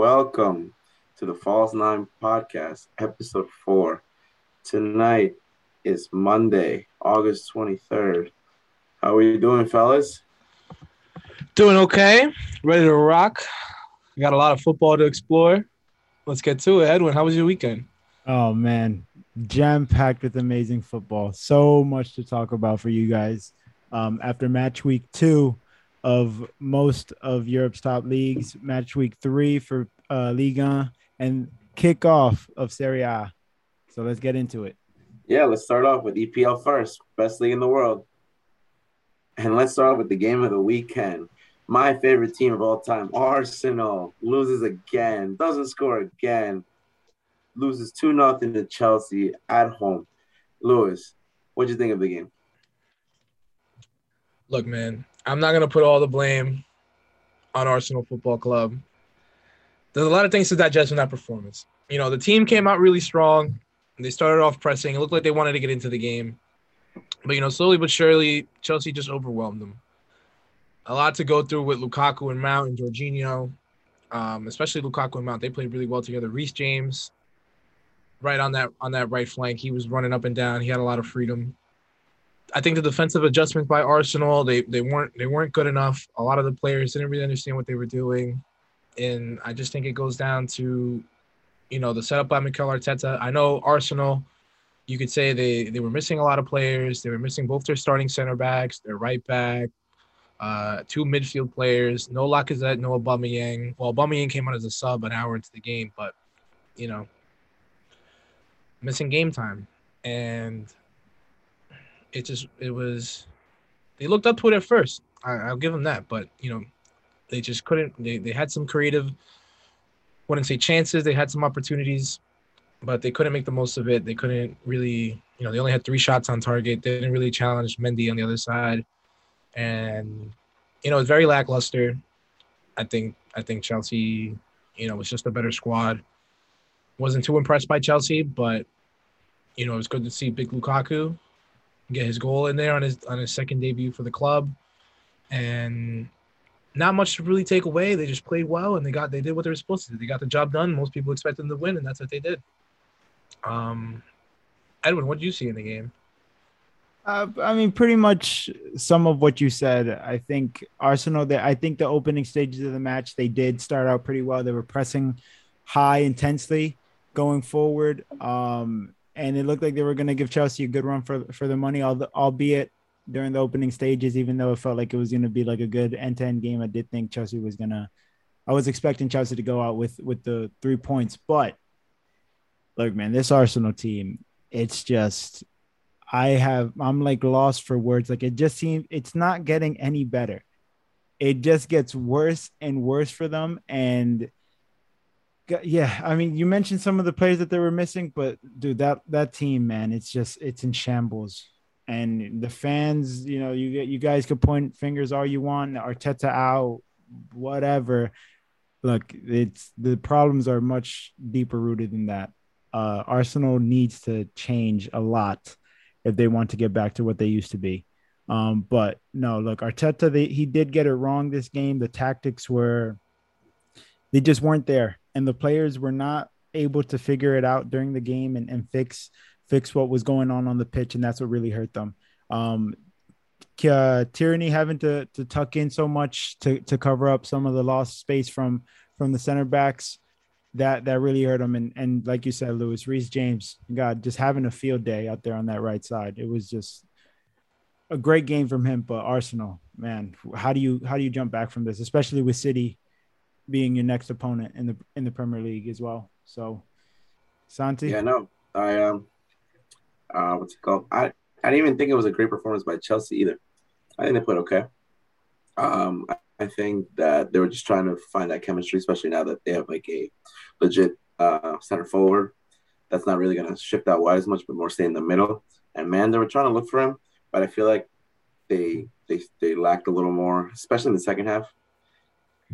welcome to the False Nine Podcast, episode four. Tonight is Monday, August 23rd. How are you doing, fellas? Doing okay. Ready to rock. We got a lot of football to explore. Let's get to it. Edwin, how was your weekend? Oh man, jam packed with amazing football. So much to talk about for you guys. Um, after match week two of most of Europe's top leagues, match week three for uh, Liga, and kickoff of Serie A. So let's get into it. Yeah, let's start off with EPL first, best league in the world. And let's start off with the game of the weekend. My favorite team of all time, Arsenal, loses again, doesn't score again, loses 2 0 to Chelsea at home. Lewis, what do you think of the game? Look, man, I'm not going to put all the blame on Arsenal Football Club. There's a lot of things to digest from that performance. You know, the team came out really strong. They started off pressing. It looked like they wanted to get into the game. But, you know, slowly but surely, Chelsea just overwhelmed them. A lot to go through with Lukaku and Mount and Jorginho, um, especially Lukaku and Mount. They played really well together. Reece James, right on that on that right flank, he was running up and down. He had a lot of freedom. I think the defensive adjustments by Arsenal they they weren't they weren't good enough. A lot of the players didn't really understand what they were doing, and I just think it goes down to, you know, the setup by Mikel Arteta. I know Arsenal, you could say they they were missing a lot of players. They were missing both their starting center backs, their right back, uh, two midfield players. No Lacazette, no Aubameyang. Well, Aubameyang came out as a sub an hour into the game, but you know, missing game time, and it just it was they looked up to it at first. I, will give them that, but you know, they just couldn't. They they had some creative, wouldn't say chances. They had some opportunities, but they couldn't make the most of it. They couldn't really, you know, they only had three shots on target. They didn't really challenge Mendy on the other side, and you know, it's very lackluster. I think I think Chelsea, you know, was just a better squad. Wasn't too impressed by Chelsea, but you know, it was good to see Big Lukaku get his goal in there on his on his second debut for the club, and not much to really take away. They just played well and they got they did what they were supposed to do. They got the job done. Most people expected them to win, and that's what they did. Um, Edwin, what did you see in the game? Uh, I mean, pretty much some of what you said. I think Arsenal. That I think the opening stages of the match they did start out pretty well. They were pressing high intensely going forward. Um, and it looked like they were going to give Chelsea a good run for for the money, albeit during the opening stages. Even though it felt like it was going to be like a good end to end game, I did think Chelsea was gonna. I was expecting Chelsea to go out with with the three points, but look, man, this Arsenal team, it's just I have I'm like lost for words. Like it just seems it's not getting any better. It just gets worse and worse for them, and yeah, I mean, you mentioned some of the players that they were missing, but dude, that that team, man, it's just it's in shambles. And the fans, you know, you get you guys could point fingers all you want, Arteta out, whatever. Look, it's the problems are much deeper rooted than that. Uh, Arsenal needs to change a lot if they want to get back to what they used to be. Um, but no, look, Arteta, they, he did get it wrong this game. The tactics were, they just weren't there and the players were not able to figure it out during the game and, and fix fix what was going on on the pitch, and that's what really hurt them. Um, uh, Tierney having to to tuck in so much to to cover up some of the lost space from from the center backs that that really hurt him. And and like you said, Lewis Reece James, God, just having a field day out there on that right side. It was just a great game from him. But Arsenal, man, how do you how do you jump back from this, especially with City being your next opponent in the in the Premier League as well. So, Santi. Yeah, no, I um, uh, what's it called? I I didn't even think it was a great performance by Chelsea either. I think they played okay. Um, I think that they were just trying to find that chemistry, especially now that they have like a legit uh, center forward that's not really going to shift out wide as much, but more stay in the middle. And man, they were trying to look for him, but I feel like they they they lacked a little more, especially in the second half that,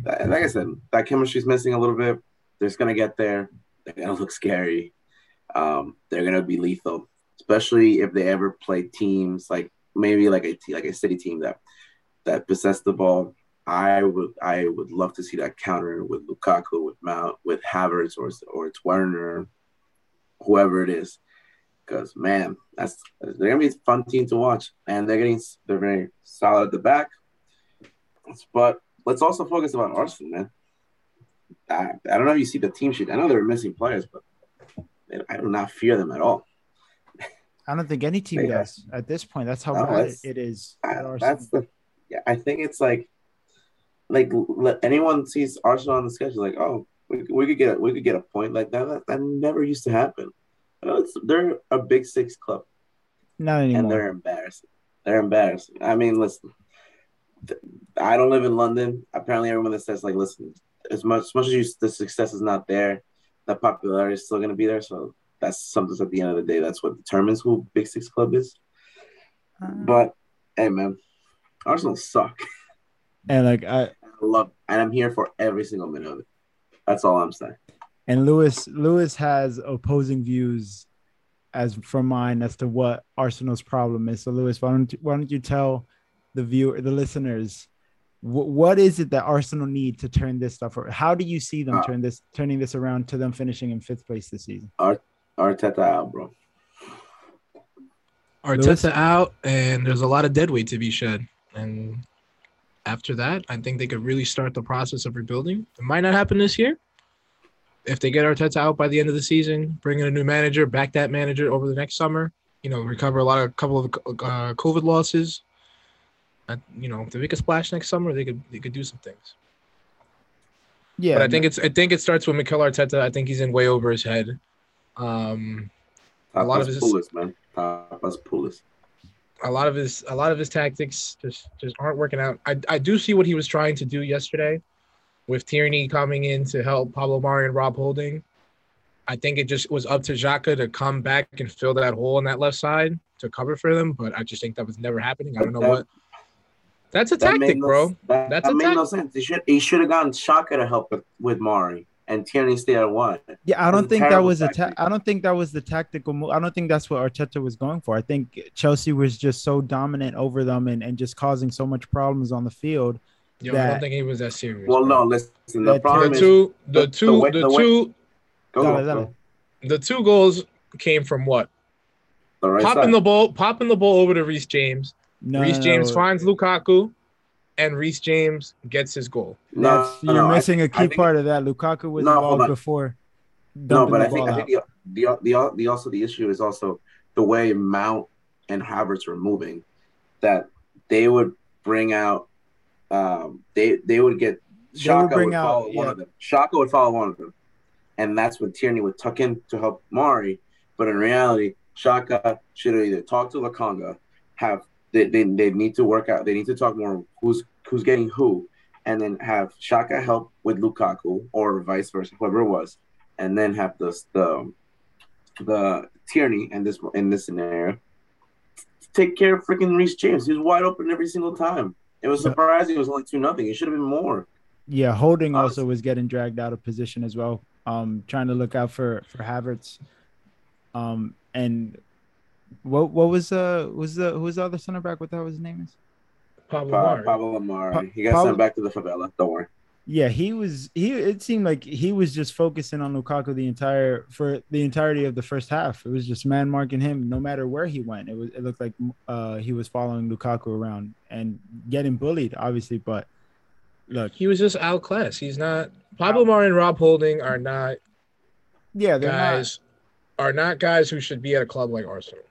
like I said, that chemistry's missing a little bit. They're just gonna get there. They're gonna look scary. Um, they're gonna be lethal, especially if they ever play teams like maybe like a like a city team that that possess the ball I would I would love to see that counter with Lukaku, with Mount, with Havertz, or or it's Werner, whoever it is. Because man, that's they're gonna be a fun team to watch, and they're getting they're very solid at the back. But let's also focus on Arsenal, man. I, I don't know if you see the team sheet. I know they're missing players, but I do not fear them at all. I don't think any team yeah. does at this point. That's how no, bad that's, it is. I, that's the yeah. I think it's like like anyone sees Arsenal on the schedule, like oh, we, we could get we could get a point like that. That, that never used to happen. they're a big six club. Not anymore. And they're embarrassing. They're embarrassing. I mean, listen. I don't live in London. Apparently, everyone that says like, listen, as much as much as you, the success is not there, the popularity is still going to be there. So that's something at the end of the day. That's what determines who Big Six Club is. Uh, but hey, man, Arsenal suck. And like I, I love, and I'm here for every single minute of it. That's all I'm saying. And Lewis, Lewis has opposing views as from mine as to what Arsenal's problem is. So Lewis, why don't you, why don't you tell the viewer, the listeners, what is it that Arsenal need to turn this stuff? Around? How do you see them uh, turn this, turning this around to them finishing in fifth place this season? Ar- Arteta out, bro. Arteta Lewis? out, and there's a lot of dead weight to be shed. And after that, I think they could really start the process of rebuilding. It might not happen this year. If they get Arteta out by the end of the season, bring in a new manager, back that manager over the next summer, you know, recover a lot of a couple of uh, COVID losses. Uh, you know, if they make a splash next summer, they could they could do some things. Yeah, but I think it's I think it starts with Mikel Arteta. I think he's in way over his head. Um, a lot of his Pulis, man. Papa's Pulis a lot of his a lot of his tactics just just aren't working out. I I do see what he was trying to do yesterday, with Tierney coming in to help Pablo Mari and Rob Holding. I think it just was up to Xhaka to come back and fill that hole on that left side to cover for them, but I just think that was never happening. I don't know that, what. That's a tactic, no, bro. That, That's that made no sense. He should he should have gotten Xhaka to help with, with Mari and Tierney stayed at one. Yeah, I don't think that was a. Ta- I don't think that was the tactical move. I don't think that's what Arteta was going for. I think Chelsea was just so dominant over them and, and just causing so much problems on the field. Yo, that, I don't think he was that serious. Well, no, listen. The problem the two, the, the two, the, the, the two, go, go, go. the two goals came from what? The right popping side. the ball, popping the ball over to Reece James. No, Reece James finds Lukaku and Reece James gets his goal. No, you're no, missing I, a key part of that. Lukaku was no, involved before. No, but I think, I think the, the, the the also the issue is also the way Mount and Havertz were moving. That they would bring out, um, they they would get Xhaka would, would follow out, one yeah. of them. Xhaka would follow one of them, and that's when Tierney would tuck in to help Mari. But in reality, Xhaka should have either talked to Lokonga, have they, they, they need to work out. They need to talk more who's who's getting who, and then have Xhaka help with Lukaku or vice versa, whoever it was, and then have the the the Tierney in this in this scenario take care of freaking Reece James. He was wide open every single time. It was surprising. It was only two nothing. It should have been more. Yeah, Holding also was getting dragged out of position as well. Um, trying to look out for for Havertz. Um, and what what was uh was the who was the other center back? What the hell his name is? Pablo Mari. Pablo Mari. Pa- he got Pablo- sent back to the favela. Don't worry. Yeah, he was. He it seemed like he was just focusing on Lukaku the entire for the entirety of the first half. It was just man marking him no matter where he went. It was. It looked like uh, he was following Lukaku around and getting bullied, obviously. But look, he was just outclassed. He's not. Pablo Mari and Rob Holding are not. Yeah, they're guys. Not, are not guys who should be at a club like Arsenal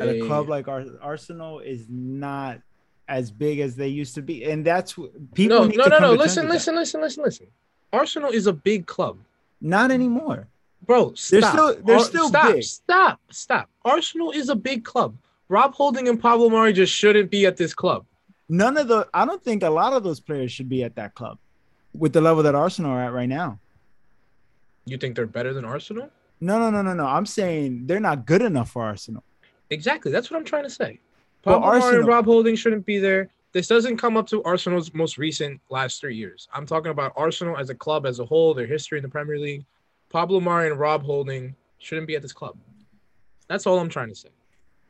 at a club like Arsenal is not as big as they used to be, and that's people. No, no, no, no. Listen, listen, listen, listen, listen. Arsenal is a big club. Not anymore, bro. Stop. They're still, they're still stop, big. Stop, stop. Arsenal is a big club. Rob Holding and Pablo Mari just shouldn't be at this club. None of the. I don't think a lot of those players should be at that club, with the level that Arsenal are at right now. You think they're better than Arsenal? No, no, no, no, no. I'm saying they're not good enough for Arsenal. Exactly. That's what I'm trying to say. Pablo well, Arsenal, and Rob Holding shouldn't be there. This doesn't come up to Arsenal's most recent last three years. I'm talking about Arsenal as a club as a whole, their history in the Premier League. Pablo Mari and Rob Holding shouldn't be at this club. That's all I'm trying to say.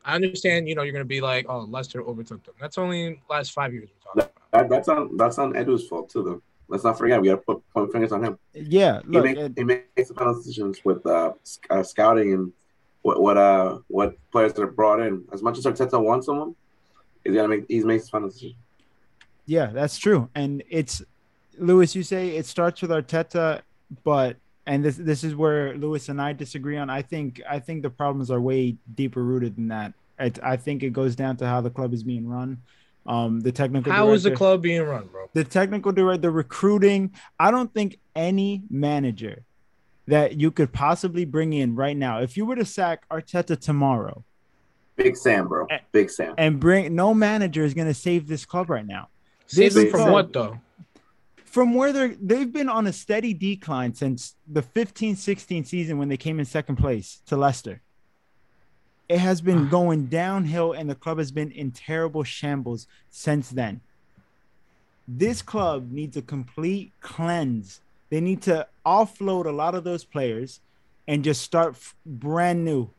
I understand, you know, you're going to be like, oh, Leicester overtook them. That's only last five years we're talking about. that, that's on that's on Edu's fault too, though. Let's not forget we got to put point fingers on him. Yeah, look, he, makes, it- he makes the final decisions with uh, sc- uh, scouting and what what uh what players are brought in. As much as Arteta wants someone, he's gonna make he's makes fun of decision. Yeah, that's true. And it's Lewis, you say it starts with Arteta, but and this this is where Lewis and I disagree on. I think I think the problems are way deeper rooted than that. I, I think it goes down to how the club is being run. Um, the technical How is the club being run, bro? the technical director, the recruiting. I don't think any manager that you could possibly bring in right now, if you were to sack Arteta tomorrow Big Sam, bro. Big Sam. and bring no manager is going to save this club right now. Save This him from club- what though? from where they're they've been on a steady decline since the 15-16 season when they came in second place to Leicester. It has been ah. going downhill and the club has been in terrible shambles since then. This club needs a complete cleanse. They need to offload a lot of those players and just start f- brand new.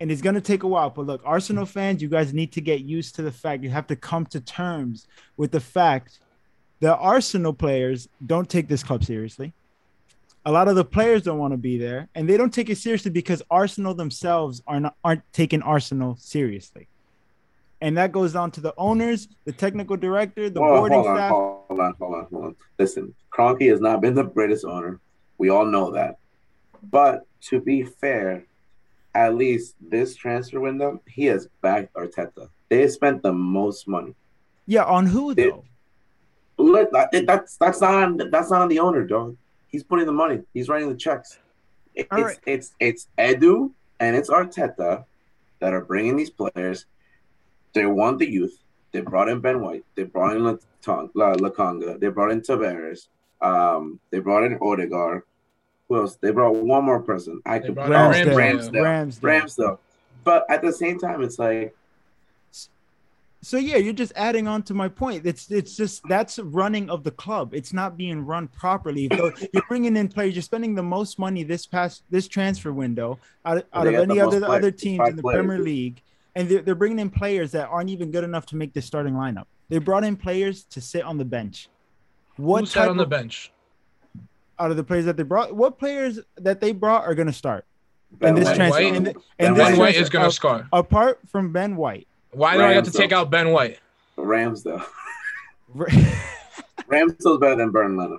And it's going to take a while. But look, Arsenal fans, you guys need to get used to the fact you have to come to terms with the fact the Arsenal players don't take this club seriously. A lot of the players don't want to be there, and they don't take it seriously because Arsenal themselves are not aren't taking Arsenal seriously. And that goes down to the owners, the technical director, the Hold on, boarding hold on, staff. hold on, hold on, hold on. Listen, Kroenke has not been the greatest owner. We all know that. But to be fair, at least this transfer window, he has backed Arteta. They spent the most money. Yeah, on who though? Look, that's that's not on that's not on the owner, dog. He's putting the money. He's writing the checks. It- it's right. it's it's Edu and it's Arteta that are bringing these players. They want the youth. They brought in Ben White. They brought in Latong- La Lokonga. They brought in Tavares. Um, they brought in Odegaard. Who else? They brought one more person. I They could brought oh, in Ramsdale. Ramsdale. Ramsdale. Ramsdale. Ramsdale. But at the same time, it's like So yeah, you're just adding on to my point. It's it's just that's running of the club. It's not being run properly. So you're bringing in players. You're spending the most money this past this transfer window out, out of any other players, other teams in the players. Premier League, and they're, they're bringing in players that aren't even good enough to make the starting lineup. They brought in players to sit on the bench. What Who sat on the of, bench? out of the players that they brought? What players that they brought are going to start? Ben And this White. transfer- White- and th- Ben and Ben this White transfer- is gonna uh, score. Apart from Ben White, Why do I have to Ramsdale. take out Ben White? Rams though. Rams Ramsdale's better than Bernd Leno.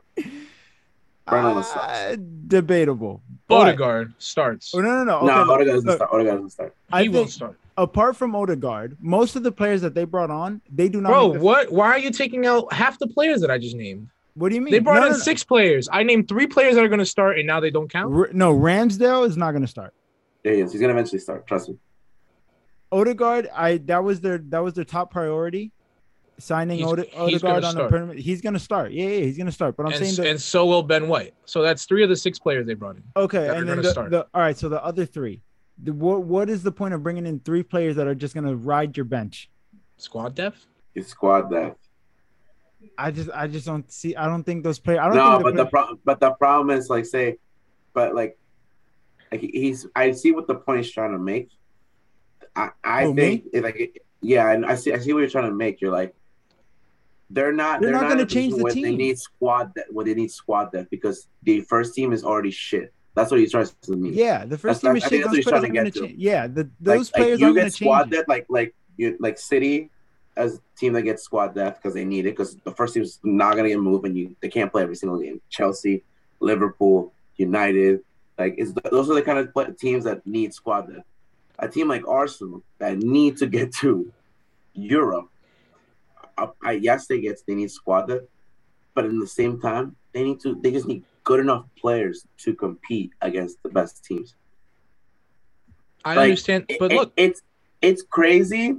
Bernardo sucks. Uh, debatable. But- Odegaard starts. Oh, no, no, no. Okay, no, Odegaard doesn't look, start. Odegaard doesn't start. I He will think start. Apart from Odegaard, most of the players that they brought on, they do not. Bro, what? Why are you taking out half the players that I just named? What do you mean? They brought no, in no, no. six players. I named three players that are going to start, and now they don't count. R- no, Ramsdale is not going to start. Yeah, he is. He's gonna eventually start. Trust me. Odegaard, I that was their that was their top priority. Signing He's- Ode- he's Odegaard on a start. permit. He's going to start. Yeah, yeah, he's going to start. But I'm And, saying s- the, and so will Ben White. So that's three of the six players they brought in. okay, and then the, start. the all right. So the other three, the, what what is the point of bringing in three players that are just going to ride your bench? Squad depth. It's squad depth. I just I just don't see. I don't think those players. I don't No, think but the pro- but the problem is like say, but like, like he's. I see what the point he's trying to make. I I Who, think it, like yeah, and I see I see what you're trying to make. You're like, they're not. They're They're, not not, gonna change the team. They need squad that. Where they need squad depth because the first team is already shit. That's what he's trying to mean. Yeah, the first That's- team that's- is I shit. Those players to going get to to. change. Yeah, the, those like, players you aren't get going to squad depth, like like you like City as a team that gets squad depth because they need it because the first team is not gonna get moved and you they can't play every single game. Chelsea, Liverpool, United, like is those are the kind of teams that need squad depth. A team like Arsenal that need to get to Europe. uh, I, yes, they get they need squad depth, but in the same time they need to they just need good enough players to compete against the best teams. I Like, understand, but It- look, it's it's crazy.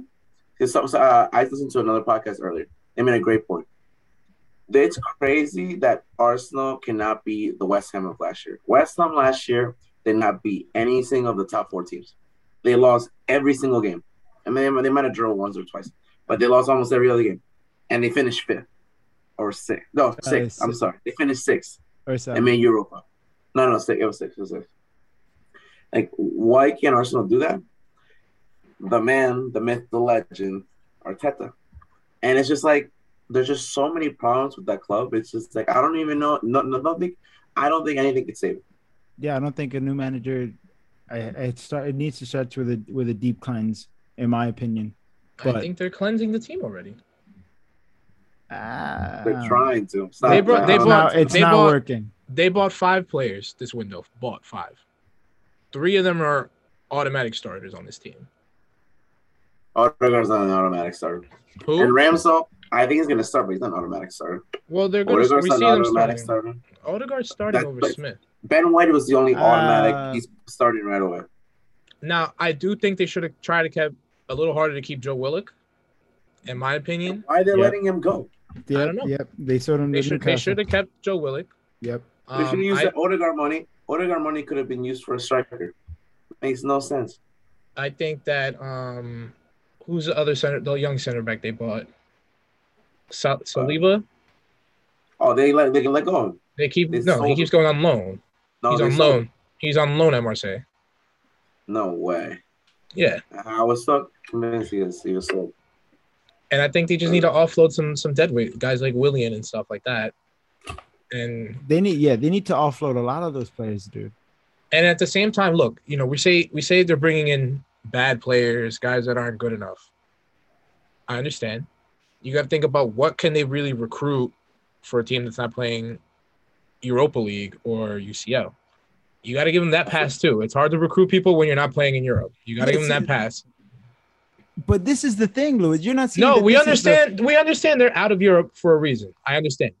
'Cause so, so, uh, I listened to another podcast earlier. They made a great point. It's crazy that Arsenal cannot be the West Ham of last year. West Ham last year did not beat any single of the top four teams. They lost every single game. I mean, they might have drawn once or twice, but they lost almost every other game, and they finished fifth or sixth. No, sixth. I'm sorry, they finished sixth. Or I mean Europa. No, no, six. It was six. It was six. Like, why can't Arsenal do that? The man, the myth, the legend, Arteta, and it's just like there's just so many problems with that club. It's just like I don't even know. No, no, nothing. I don't think anything could save it. Yeah, I don't think a new manager. I it start. It needs to start with a with a deep cleanse, in my opinion. But I think they're cleansing the team already. Ah, They're trying to. It's They not- brought- they it's I don't it's they not bought- working. They bought five players this window. Bought five. Three of them are automatic starters on this team. know. Odegaard's not an automatic starter. Who? And Who? Ramsdale, I think he's gonna start, but he's not an automatic starter. Well, they're going to Odegaard's we see an them automatic starting. starter. Odegaard's starting That- over Smith. Ben White was the only automatic. Uh, he's starting right away. Now, I do think they should have tried to keep a little harder to keep Joe Willock. In my opinion, Why are they Yeah. letting him go? Yep, don't know. Yep, they sold him they to should they should have kept Joe Willock. Yep. They should have Um, used I, that Odegaard money. Odegaard money could have been used for a striker. Makes no sense. I think that um, who's the other center, the young center back they bought? Sa- Saliba. Oh, they let they can let go. They keep they no, he keeps going on loan. No, He's on sold loan. him. He's on loan at Marseille. No way. Yeah, I was so convinced he was he was sold. And I think they just need to offload some some dead weight guys like Willian and stuff like that. And They need yeah, they need to offload a lot of those players, dude. and at the same time, look, you know, we say we say they're bringing in bad players, guys that aren't good enough. I understand. You got to think about what can they really recruit for a team that's not playing Europa League or UCL. You got to give them that pass too. It's hard to recruit people when you're not playing in Europe. You got to give them that pass. But this is the thing, Louis. You're not saying No, we this is the- understand. We understand they're out of Europe for a reason. I understand.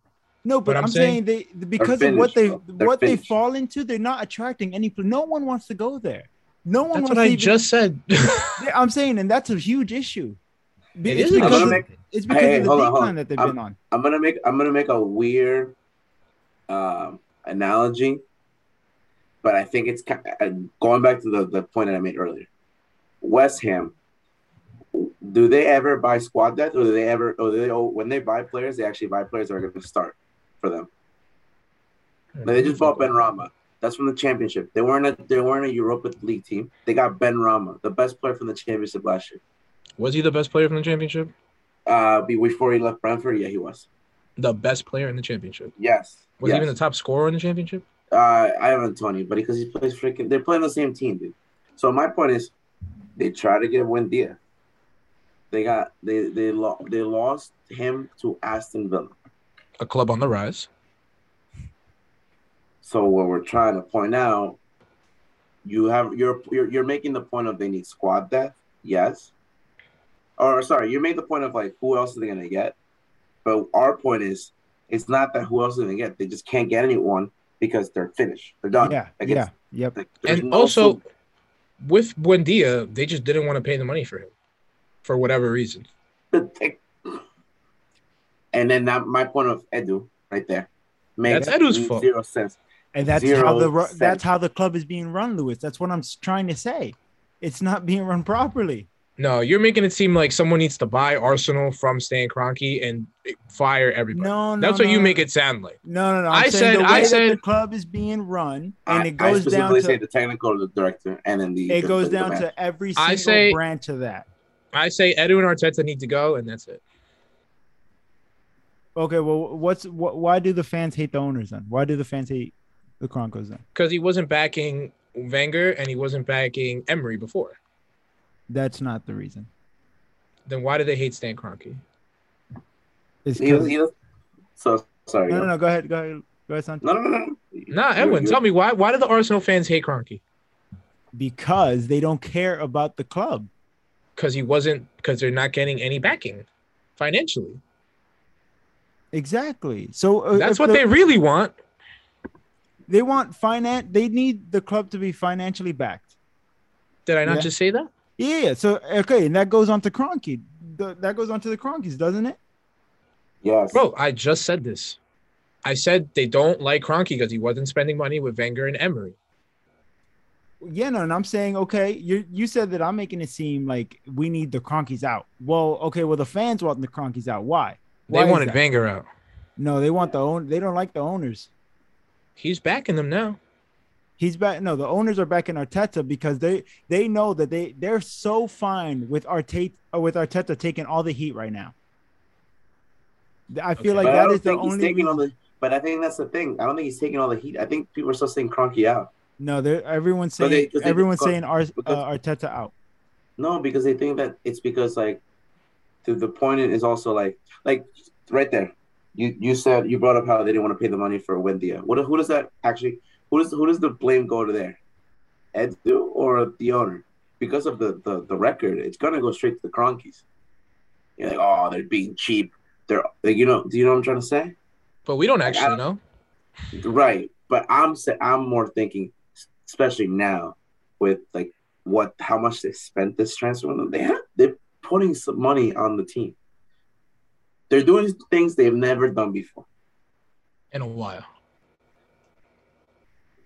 No, but, But I'm I'm, saying- saying, they because of what they bro. They're what they fall into, they're not attracting any. No one wants to go there. No one That's wants what to I even- just said. I'm saying, and that's a huge issue. It it's because issue. of, Make- it's because Hey, of the hold on, decline on. that they've I'm- been on. I'm gonna make I'm gonna make a weird um, analogy, but I think it's ki- uh, going back to the, the point that I made earlier. West Ham, do they ever buy squad depth, or do they ever, or do they oh, when they buy players, they actually buy players that are going to start for them? Like, they just bought Benrahma. That's from the championship. They weren't a they weren't a Europa League team. They got Benrahma, the best player from the championship last year. Was he the best player from the championship? Uh, before he left Brentford, yeah, he was. The best player in the championship. Yes. Was yes. he even the top scorer in the championship? Uh, I haven't Tony, but because he plays freaking, they're playing the same team, dude. So my point is, they try to get Buendia. They got they they lo- they lost him to Aston Villa. A club on the rise. So what we're trying to point out, you have you're you're, you're making the point of they need squad depth, yes. Or sorry, you made the point of like who else are they gonna get? But our point is, it's not that who else are they gonna get. They just can't get anyone because they're finished. They're done. Yeah, Like, yeah, yep. like, And no also, food. with Buendia, they just didn't want to pay the money for him for whatever reason. and then that my point of Edu right there. Makes That's Edu's fault. Zero sense. And that's Zero how the sense. that's how the club is being run, Lewis. That's what I'm trying to say. It's not being run properly. No, you're making it seem like someone needs to buy Arsenal from Stan Kroenke and fire everybody. No, no, That's what no, you make it sound like. No, no, no. I'm I said- the way I that said- the club is being run, and I, it goes I specifically down say to the technical the director and then the it goes the- the down man. to every I single say- branch of that. I say Edu and Arteta need to go, and that's it. Okay, well, what's what? Why do the fans hate the owners then? Why do the fans hate the Broncos then? Because he wasn't backing Wenger and he wasn't backing Emery before. That's not the reason. Then why do they hate Stan Kroenke? It's He, 'cause- he, so sorry. no, no, no. Go ahead, go ahead, go ahead, son. No, no, no, no. Nah, Edwin, tell me why. Why do the Arsenal fans hate Kroenke? Because they don't care about the club. Because he wasn't. Because they're not getting any backing financially. Exactly. So uh, That's what the- they really want. they want. Finance. They need the club to be financially backed. Did I not Yeah. just say that? Yeah. So okay, and that goes on to Kroenke. The, that goes on to the Kroenkes, doesn't it? Yes. Bro, I just said this. I said they don't like Kroenke because he wasn't spending money with Wenger and Emery. Yeah, no, and I'm saying, okay, you you said that I'm making it seem like we need the Kroenkes out. Well, okay, well the fans want the Kroenkes out. Why? They Why is wanted that? Wenger out. No, they want the own. They don't like the owners. He's backing them now. He's back. No, the owners are backing Arteta because they they know that they they're so fine with Arteta uh, with Arteta taking all the heat right now. I feel Okay. like But I don't is the he's only. taking all reason- the. But I think that's the thing. I don't think he's taking all the heat. I think people are still saying Kroenke out. No, they're everyone's saying they- they- everyone's saying Ar- because- uh, Arteta out. No, because they think that it's because like the the point is also like like right there. You you said you brought up how they didn't want to pay the money for Buendia. What who does that actually who does who does the blame go to there? Edu or the owner? Because of the the, the record, it's gonna go straight to the Kroenkes. You're like, oh, they're being cheap. They're like, you know, do you know what I'm trying to say? But we don't I actually don't- know. Right. But I'm I'm more thinking, especially now, with like what how much they spent this transfer window. They have they're putting some money on the team. They're doing things they've never done before, in a while.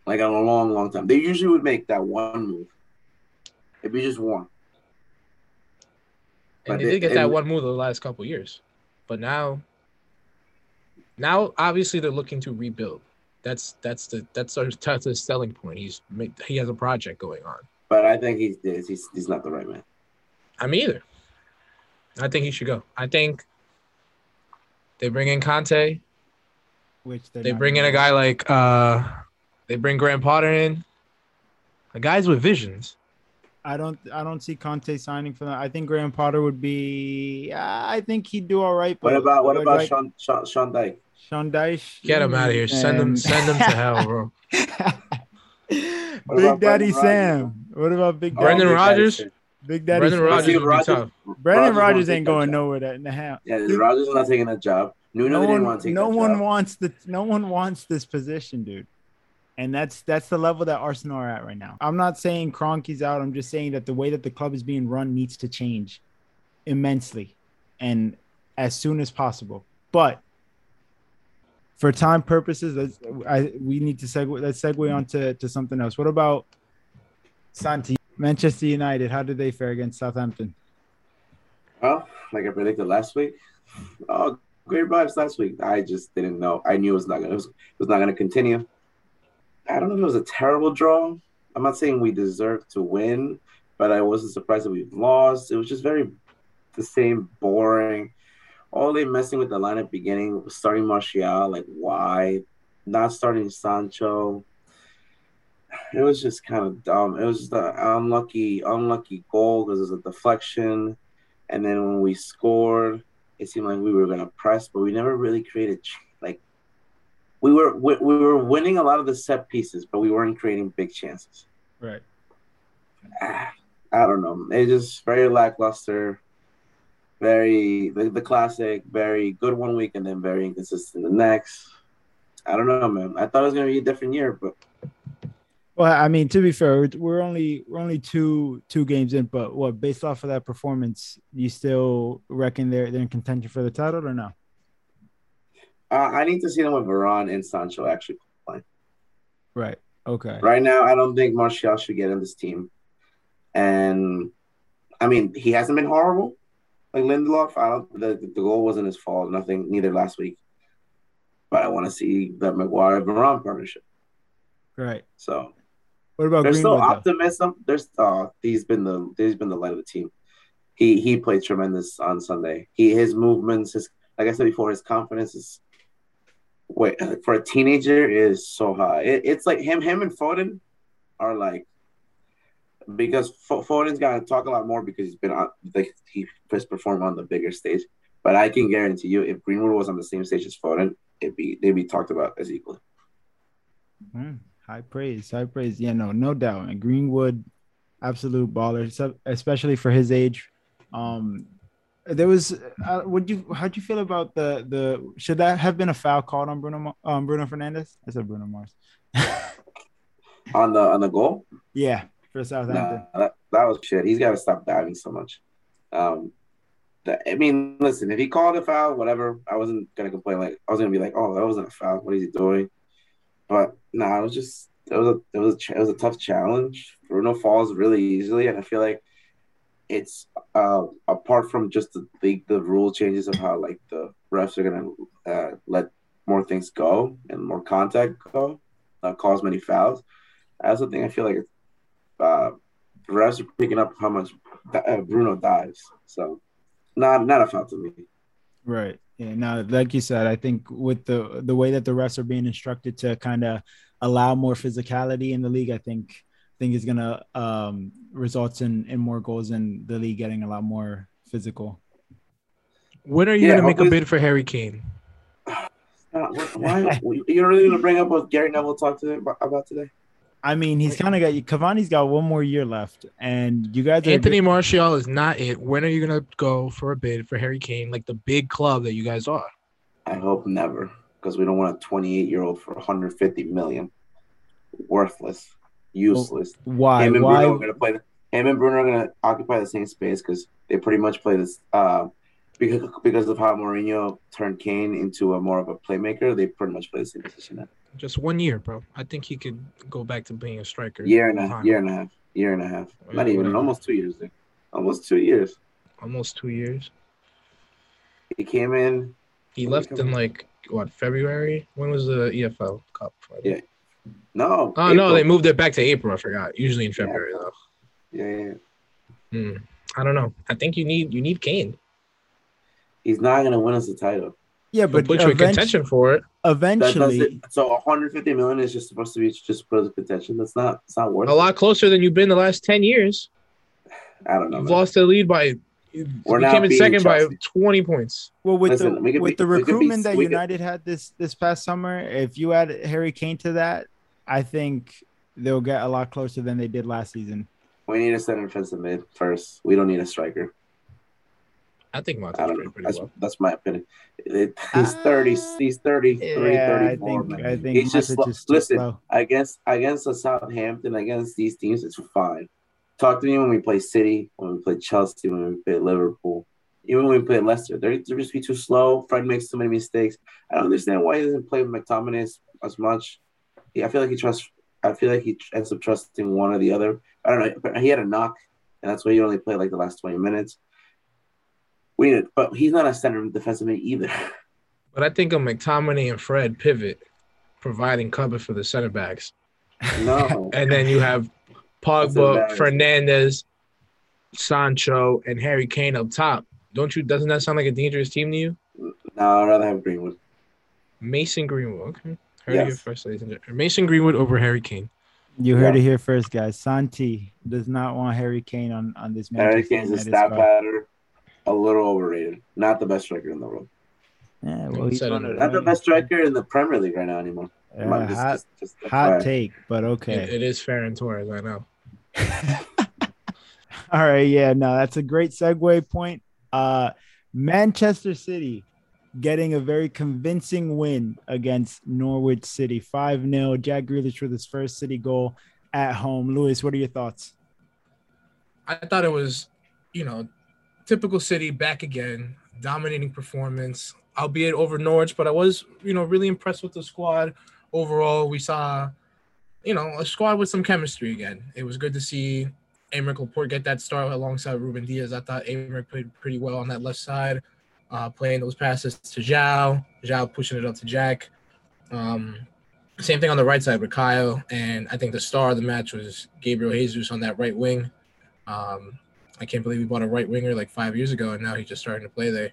like in a long, long time. They usually would make that one move. It'd be just one. And But they they- did get that one move the last couple years. But now now obviously they're looking to rebuild. That's that's the that's our that's his selling point. He's make, he has a project going on. But I think he's he's he's not the right man. I'm either. I think he should go. I think they bring in Conte. Which they're They not bring in a guy like uh they bring Graham Potter in. The guys with visions. I don't. I don't see Conte signing for that. I think Graham Potter would be. I think he'd do all right. What about what about like Sean Sean, Sean Dyche? Sean Dyche? Get him out of here. Send him send him to hell, bro. Big Daddy Brendan Sam. What about Big Brendan Rodgers? Big Daddy Rodgers? Sam. Big Daddy Brendan Sam. Rodgers See, would be Rodgers- tough. Brendan Rodgers Rodgers won't ain't going job. nowhere that in the house. Yeah, Dude, Rodgers not taking that job. Nuno no one, want to take no that one job. wants the no one wants this position, dude. And that's that's the level that Arsenal are at right now. I'm not saying Kroenke's out. I'm just saying that the way that the club is being run needs to change immensely and as soon as possible. But for time purposes, let's, I, we need to segue. Let's segue on to, to something else. What about Santi? Manchester United, how did they fare against Southampton? Well, like I predicted last week. Oh, great vibes last week. I just didn't know. I knew it was not gonna it was, it was not gonna continue. I don't know if it was a terrible draw. I'm not saying we deserved to win, but I wasn't surprised that we lost. It was just very the same boring. All they messing with the lineup beginning, starting Martial, like why? Not starting Sancho. It was just kind of dumb. It was the unlucky, unlucky goal because it was a deflection. And then when we scored, it seemed like we were gonna press, but we never really created like we were we, we were winning a lot of the set pieces, but we weren't creating big chances. Right. Ah, I don't know. It's just very lackluster, very the, the classic, very good one week and then very inconsistent the next. I don't know, man. I thought it was gonna be a different year, but Well, I mean, to be fair, we're- only we're only two two games in, but what based off of that performance, you still reckon they're they're in contention for the title or no? uh, I need to see them with Varane and Sancho actually play. Right. Okay. Right now, I don't think Martial should get in this team. And I mean, he hasn't been horrible. Like Lindelof, I don't. The, the goal wasn't his fault. Nothing. Neither last week. But I want to see that Maguire Varane partnership. Right. So What about there's still Greenwood? though? optimism. There's uh, he's been the he's been the light of the team. He he played tremendous on Sunday. He his movements, his like I said before, his confidence is wait for a teenager is so high. It, it's like him him and Foden are like because Foden's got to talk a lot more because he's been on like he first performed on the bigger stage. But I can guarantee you, if Greenwood was on the same stage as Foden, it'd be they'd be talked about as equally. Hmm, high praise, high praise. Yeah, no, no doubt. And Greenwood, absolute baller, especially for his age. Um, there was. Uh, would you? How'd you feel about the the? Should that have been a foul called on Bruno um, Bruno Fernandes? I said Bruno Mars. On the on the goal, yeah, for Southampton. Nah, that, that was shit. He's got to stop diving so much. Um, that, I mean, listen, if he called a foul, whatever, I wasn't gonna complain. Like I was gonna be like, oh, that wasn't a foul. What is he doing? But no, nah, it was just it was a it was a, it was a tough challenge. Bruno falls really easily, and I feel like it's uh apart from just the the, the rule changes of how like the refs are gonna uh, let more things go and more contact go, uh, cause many fouls. I also think I feel like it's uh, refs are picking up how much uh, Bruno dives. So, not not a foul to me. Right. Yeah, Now, like you said, I think with the the way that the refs are being instructed to kind of allow more physicality in the league, I think I think is gonna um, results in in more goals and the league getting a lot more physical. When are you Yeah, gonna make a bid for Harry Kane? Uh, wh- why you're really gonna bring up what Gary Neville talked to about, about today? I mean, he's kind of got Cavani's got one more year left, and you guys are Anthony Martial is not it. When are you gonna go for a bid for Harry Kane, like the big club that you guys are? I hope never, because we don't want a 28 year old for 150 million. Worthless, useless. why him and why Bruno are gonna play. The, him and Bruno are gonna occupy the same space because they pretty much play this. Uh, because because of how Mourinho turned Kane into a more of a playmaker, they pretty much play the same position now. Just one year, bro. I think he could go back to being a striker. Year and a Fine. year and a half, year and a half. Not even whatever. almost two years. Dude. Almost two years. Almost two years. He came in. He left in like what February? When was the EFL Cup? Yeah. No. Oh no, they moved it back to April. I forgot. Usually in February though. Yeah, yeah, yeah. Hmm. I don't know. I think you need you need Kane. He's not gonna win us the title. yeah, But but put you in contention for it. Eventually, doesn't. So 150 million is just supposed to be just put as a contention. That's not. It's not worth. A it. lot closer than you've been the last ten years. I don't know. You've man. lost the lead by. We're came not in beating second by twenty points. Well, with Listen, the we with be- the we could be- recruitment that we could- United had this this past summer, if you add Harry Kane to that, I think they'll get a lot closer than they did last season. We need a center defensive mid first. We don't need a striker. I think I Monte's don't played know. pretty That's well. that's my opinion. It, he's 30. Ah. He's 33, Yeah, I think man. I think He's just Matic slow. is Listen, slow. against against the Southampton, against these teams, it's fine. Talk to me when we play City, when we play Chelsea, when we play Liverpool, even when we play Leicester. They're, they're just be too slow. Fred makes too many mistakes. I don't understand why he doesn't play with McTominay as, as much. Yeah, I feel like he trusts. I feel like he ends up trusting one or the other. I don't know. But he had a knock, and that's why he only played like the last twenty minutes. We need, but he's not a center defensive mid either. But I think of McTominay and Fred pivot, providing cover for the center backs, No, and then you have That's Pogba. Fernandes, Sancho, and Harry Kane up top. Don't you? Doesn't that sound like a dangerous team to you? no, I'd rather have Greenwood. Mason Greenwood. Okay. Heard it here first, ladies and gentlemen. Mason Greenwood over Harry Kane. You heard Yeah. it here first, guys. Santi does not want Harry Kane on on this match. Harry Manchester Kane's a United stat squad. Pattern, a little overrated. Not the best striker in the world. Yeah, well, he's Said one it. Not the the best striker in the Premier League right now anymore. Yeah, just- hot, just- just hot FYI. take, but It- okay. it is Ferran Torres, I know. All right, yeah, no, that's a great segue point. Uh, Manchester City getting a very convincing win against Norwich City, five 0 Jack Grealish with his first City goal at home. Lewis, what are your thoughts? I thought it was, you know, typical City back again, dominating performance, albeit over Norwich, but I was, you know, really impressed with the squad overall. We saw, you know, a squad with some chemistry again. It was good to see Aymeric Laporte get that start alongside Ruben Dias. I thought Aymeric played pretty well on that left side, uh, playing those passes to João, João pushing it up to Jack. Um, same thing on the right side with Kyle, and I think the star of the match was Gabriel Jesus on that right wing. Um, I can't believe we bought a right winger like five years ago, and now he's just starting to play there.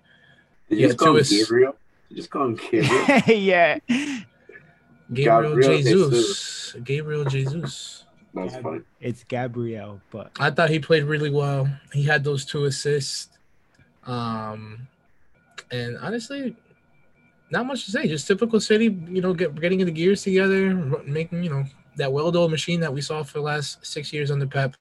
Did you Yeah, just call two him ass- Gabriel? Did you just call him Gabriel? yeah, Gabriel, Gabriel Jesus. Gabriel Jesus. That's funny. it's Gabriel, but I thought he played really well. He had those two assists. Um, and honestly, not much to say. Just typical City, you know, get, getting the gears together, making, you know, that well-oiled machine that we saw for the last six years under Pep.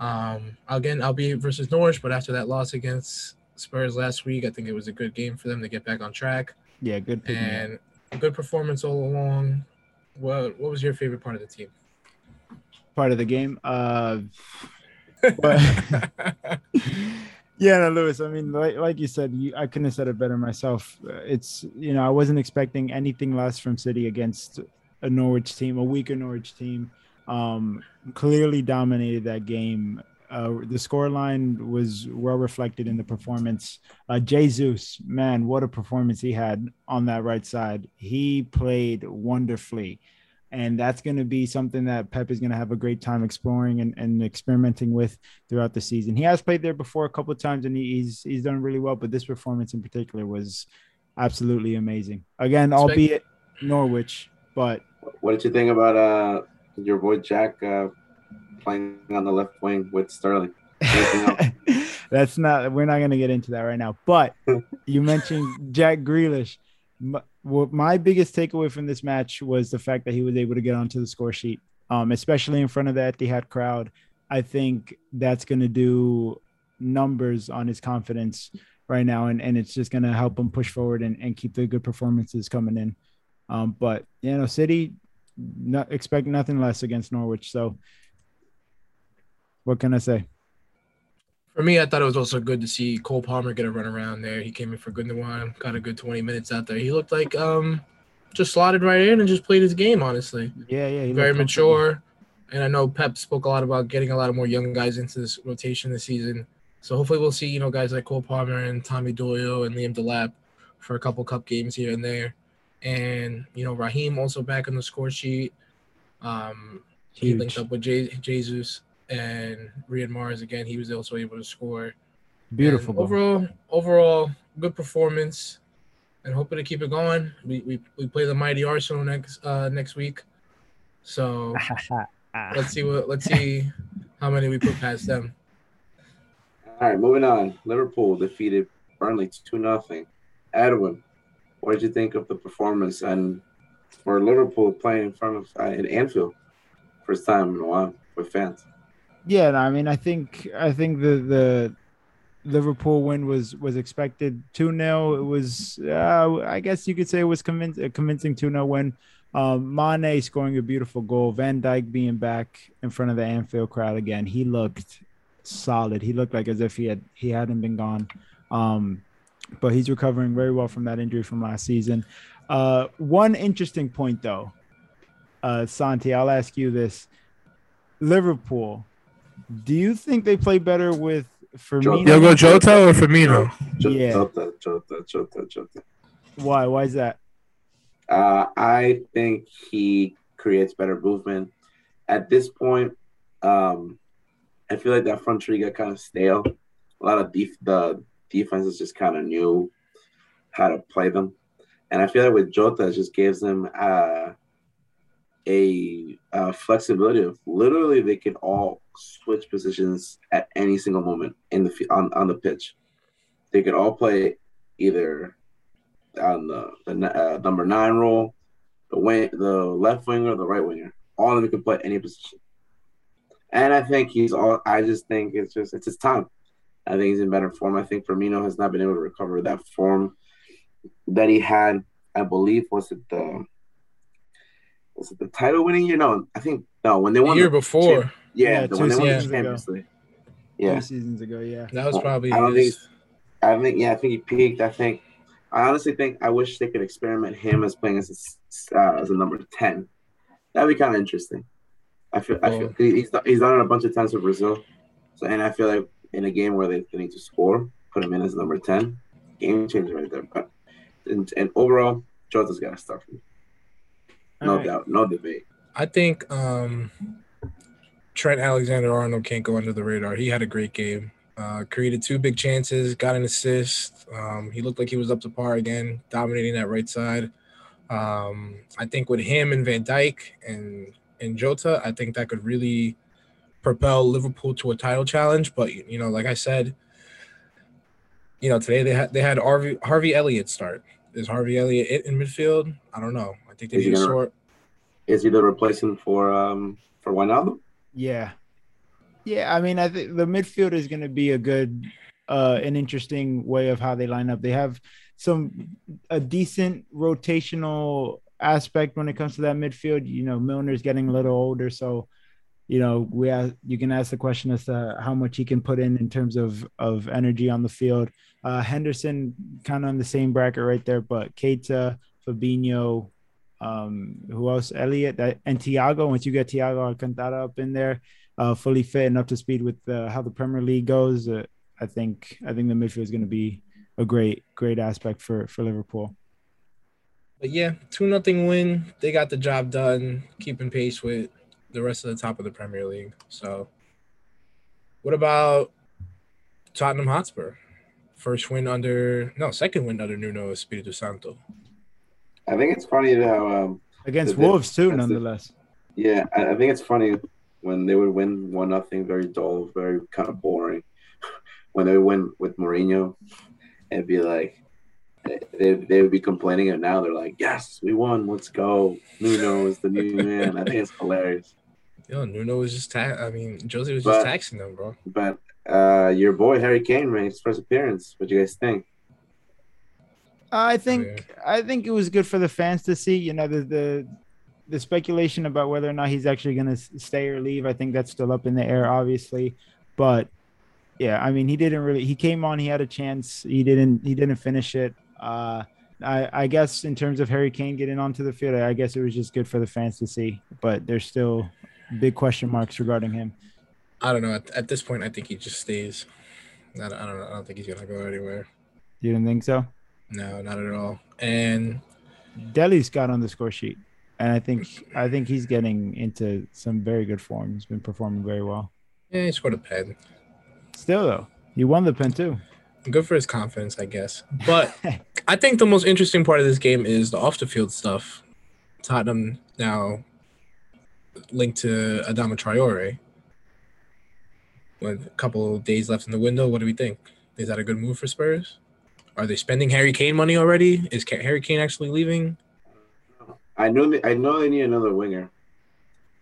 Um, again, albeit versus Norwich, but after that loss against Spurs last week, I think it was a good game for them to get back on track yeah, good pick. and good performance all along. What what was your favorite part of the team? Part of the game. Uh, but yeah, no, Lewis. I mean, like, like you said, you, I couldn't have said it better myself. Uh, It's you know, I wasn't expecting anything less from City against a Norwich team, a weaker Norwich team. Um, clearly dominated that game. Uh, the scoreline was well reflected in the performance. Uh, Jesus, man, what a performance he had on that right side. He played wonderfully. And that's going to be something that Pep is going to have a great time exploring and, and experimenting with throughout the season. He has played there before a couple of times and he's he's done really well, but this performance in particular was absolutely amazing. Again, albeit Norwich, but what did you think about uh your boy Jack uh, playing on the left wing with Sterling? That's not. We're not going to get into that right now. But you mentioned Jack Grealish. My, my biggest takeaway from this match was the fact that he was able to get onto the score sheet, um, especially in front of the Etihad crowd. I think that's going to do numbers on his confidence right now, and, and it's just going to help him push forward and, and keep the good performances coming in. Um, but you know, City not expect nothing less against Norwich. So, what can I say? For me, I thought it was also good to see Cole Palmer get a run around there. He came in for Gundogan, got a good 20 minutes out there. He looked like um just slotted right in and just played his game, honestly. Yeah, yeah. Very mature. And I know Pep spoke a lot about getting a lot of more young guys into this rotation this season. So hopefully we'll see, you know, guys like Cole Palmer and Tommy Doyle and Liam Delap for a couple cup games here and there. And, you know, Raheem also back on the score sheet. Um, he linked up with J- Jesus and Riyad Mahrez again. He was also able to score. Beautiful. overall, overall, good performance, and hoping to keep it going. We we, we play the mighty Arsenal next uh, next week, so let's see what let's see how many we put past them. All right, moving on. Liverpool defeated Burnley two nothing. Edwin, what did you think of the performance and for Liverpool playing in front of uh, in Anfield, first time in a while with fans? Yeah, I mean, I think I think the the Liverpool win was was expected 2 0. It was, uh, I guess you could say it was convincing, a convincing 2 0 win. Um, Mane scoring a beautiful goal. Van Dijk being back in front of the Anfield crowd again. He looked solid. He looked like as if he had he hadn't been gone. Um, but he's recovering very well from that injury from last season. Uh, one interesting point though, uh, Santi, I'll ask you this: Liverpool do you think they play better with Firmino? Diogo Jota or Firmino? Yeah. Jota, Jota, Jota, Jota. Why? Why is that? Uh, I think he creates better movement. At this point, um, I feel like that front three got kind of stale. A lot of def- the defenses just kind of knew how to play them, and I feel like with Jota, it just gives them uh, a uh, flexibility of literally they can all switch positions at any single moment in the on, on the pitch. They could all play either on the, the uh, number nine role, the wing, the left winger, the right winger. All of them can play any position. And I think he's all. I just think it's just it's his time. I think he's in better form. I think Firmino has not been able to recover that form that he had. I believe was it the was it the title winning year? No, I think no. When they won the year the before, champ- yeah, Yeah, the, two when they won the seasons ago. League. Yeah, Two seasons ago, yeah. that was probably. I don't his- think. I think yeah, I think he peaked. I think. I honestly think I wish they could experiment him as playing as a, s- uh, as a number ten. That'd be kind of interesting. I feel. I feel he's he's done it a bunch of times with Brazil, so and I feel like in a game where they, they need to score, put him in as number ten, game changer right there. But and, and overall, Jota's got to start for me. No All right. doubt, no debate. I think um, Trent Alexander Arnold can't go under the radar. He had a great game. Uh, created two big chances, got an assist. Um, he looked like he was up to par again, dominating that right side. Um, I think with him and Van Dijk and and Jota, I think that could really propel Liverpool to a title challenge. But you know, like I said, you know, today they had they had Harvey Harvey Elliott start. Is Harvey Elliott it in midfield? I don't know. I think they Is need a gonna- sort. Is he the replacement for um for Wijnaldum? Yeah. Yeah, I mean, I think the midfield is going to be a good, uh, an interesting way of how they line up. They have some a decent rotational aspect when it comes to that midfield. You know, Milner's getting a little older, so you know we ask, you can ask the question as to how much he can put in in terms of of energy on the field. Uh, Henderson kind of on the same bracket right there, but Keita, Fabinho, um, who else? Elliott that, and Thiago. Once you get Thiago Alcantara up in there, uh, fully fit and up to speed with uh, how the Premier League goes, uh, I think I think the midfield is going to be a great great aspect for for Liverpool. But yeah, two nothing win. They got the job done, keeping pace with the rest of the top of the Premier League. So, what about Tottenham Hotspur? First win under no, second win under Nuno Espirito Santo. I think it's funny how um, Against The- the- Wolves too, that's the- nonetheless. Yeah, I, I think it's funny when they would win one nothing, very dull, very kind of boring. When they would win with Mourinho, it'd be like they they would be complaining, and now they're like, "Yes, we won. Let's go." Nuno is the new man. I think it's hilarious. Yo, Nuno was just ta- I mean, Josie was But- just taxing them, bro. But uh, your boy Harry Kane made his first appearance. What do you guys think? I think I think it was good for the fans to see. You know, the the the speculation about whether or not he's actually going to stay or leave. I think that's still up in the air, obviously. But yeah, I mean, he didn't really. He came on. He had a chance. He didn't. He didn't finish it. Uh, I, I guess in terms of Harry Kane getting onto the field, I guess it was just good for the fans to see. But there's still big question marks regarding him. I don't know. At, at this point, I think he just stays. I don't, I don't. I don't think he's gonna go anywhere. You didn't think so? No, not at all. And Dele's got on the score sheet, and I think I think he's getting into some very good form. He's been performing very well. yeah, he scored a pen. Still though, you won the pen too. Good for his confidence, I guess. But I think the most interesting part of this game is the off the field stuff. Tottenham now linked to Adama Traore. With a couple of days left in the window, what do we think? Is that a good move for Spurs? Are they spending Harry Kane money already? Is Harry Kane actually leaving? I know they, I know they need another winger,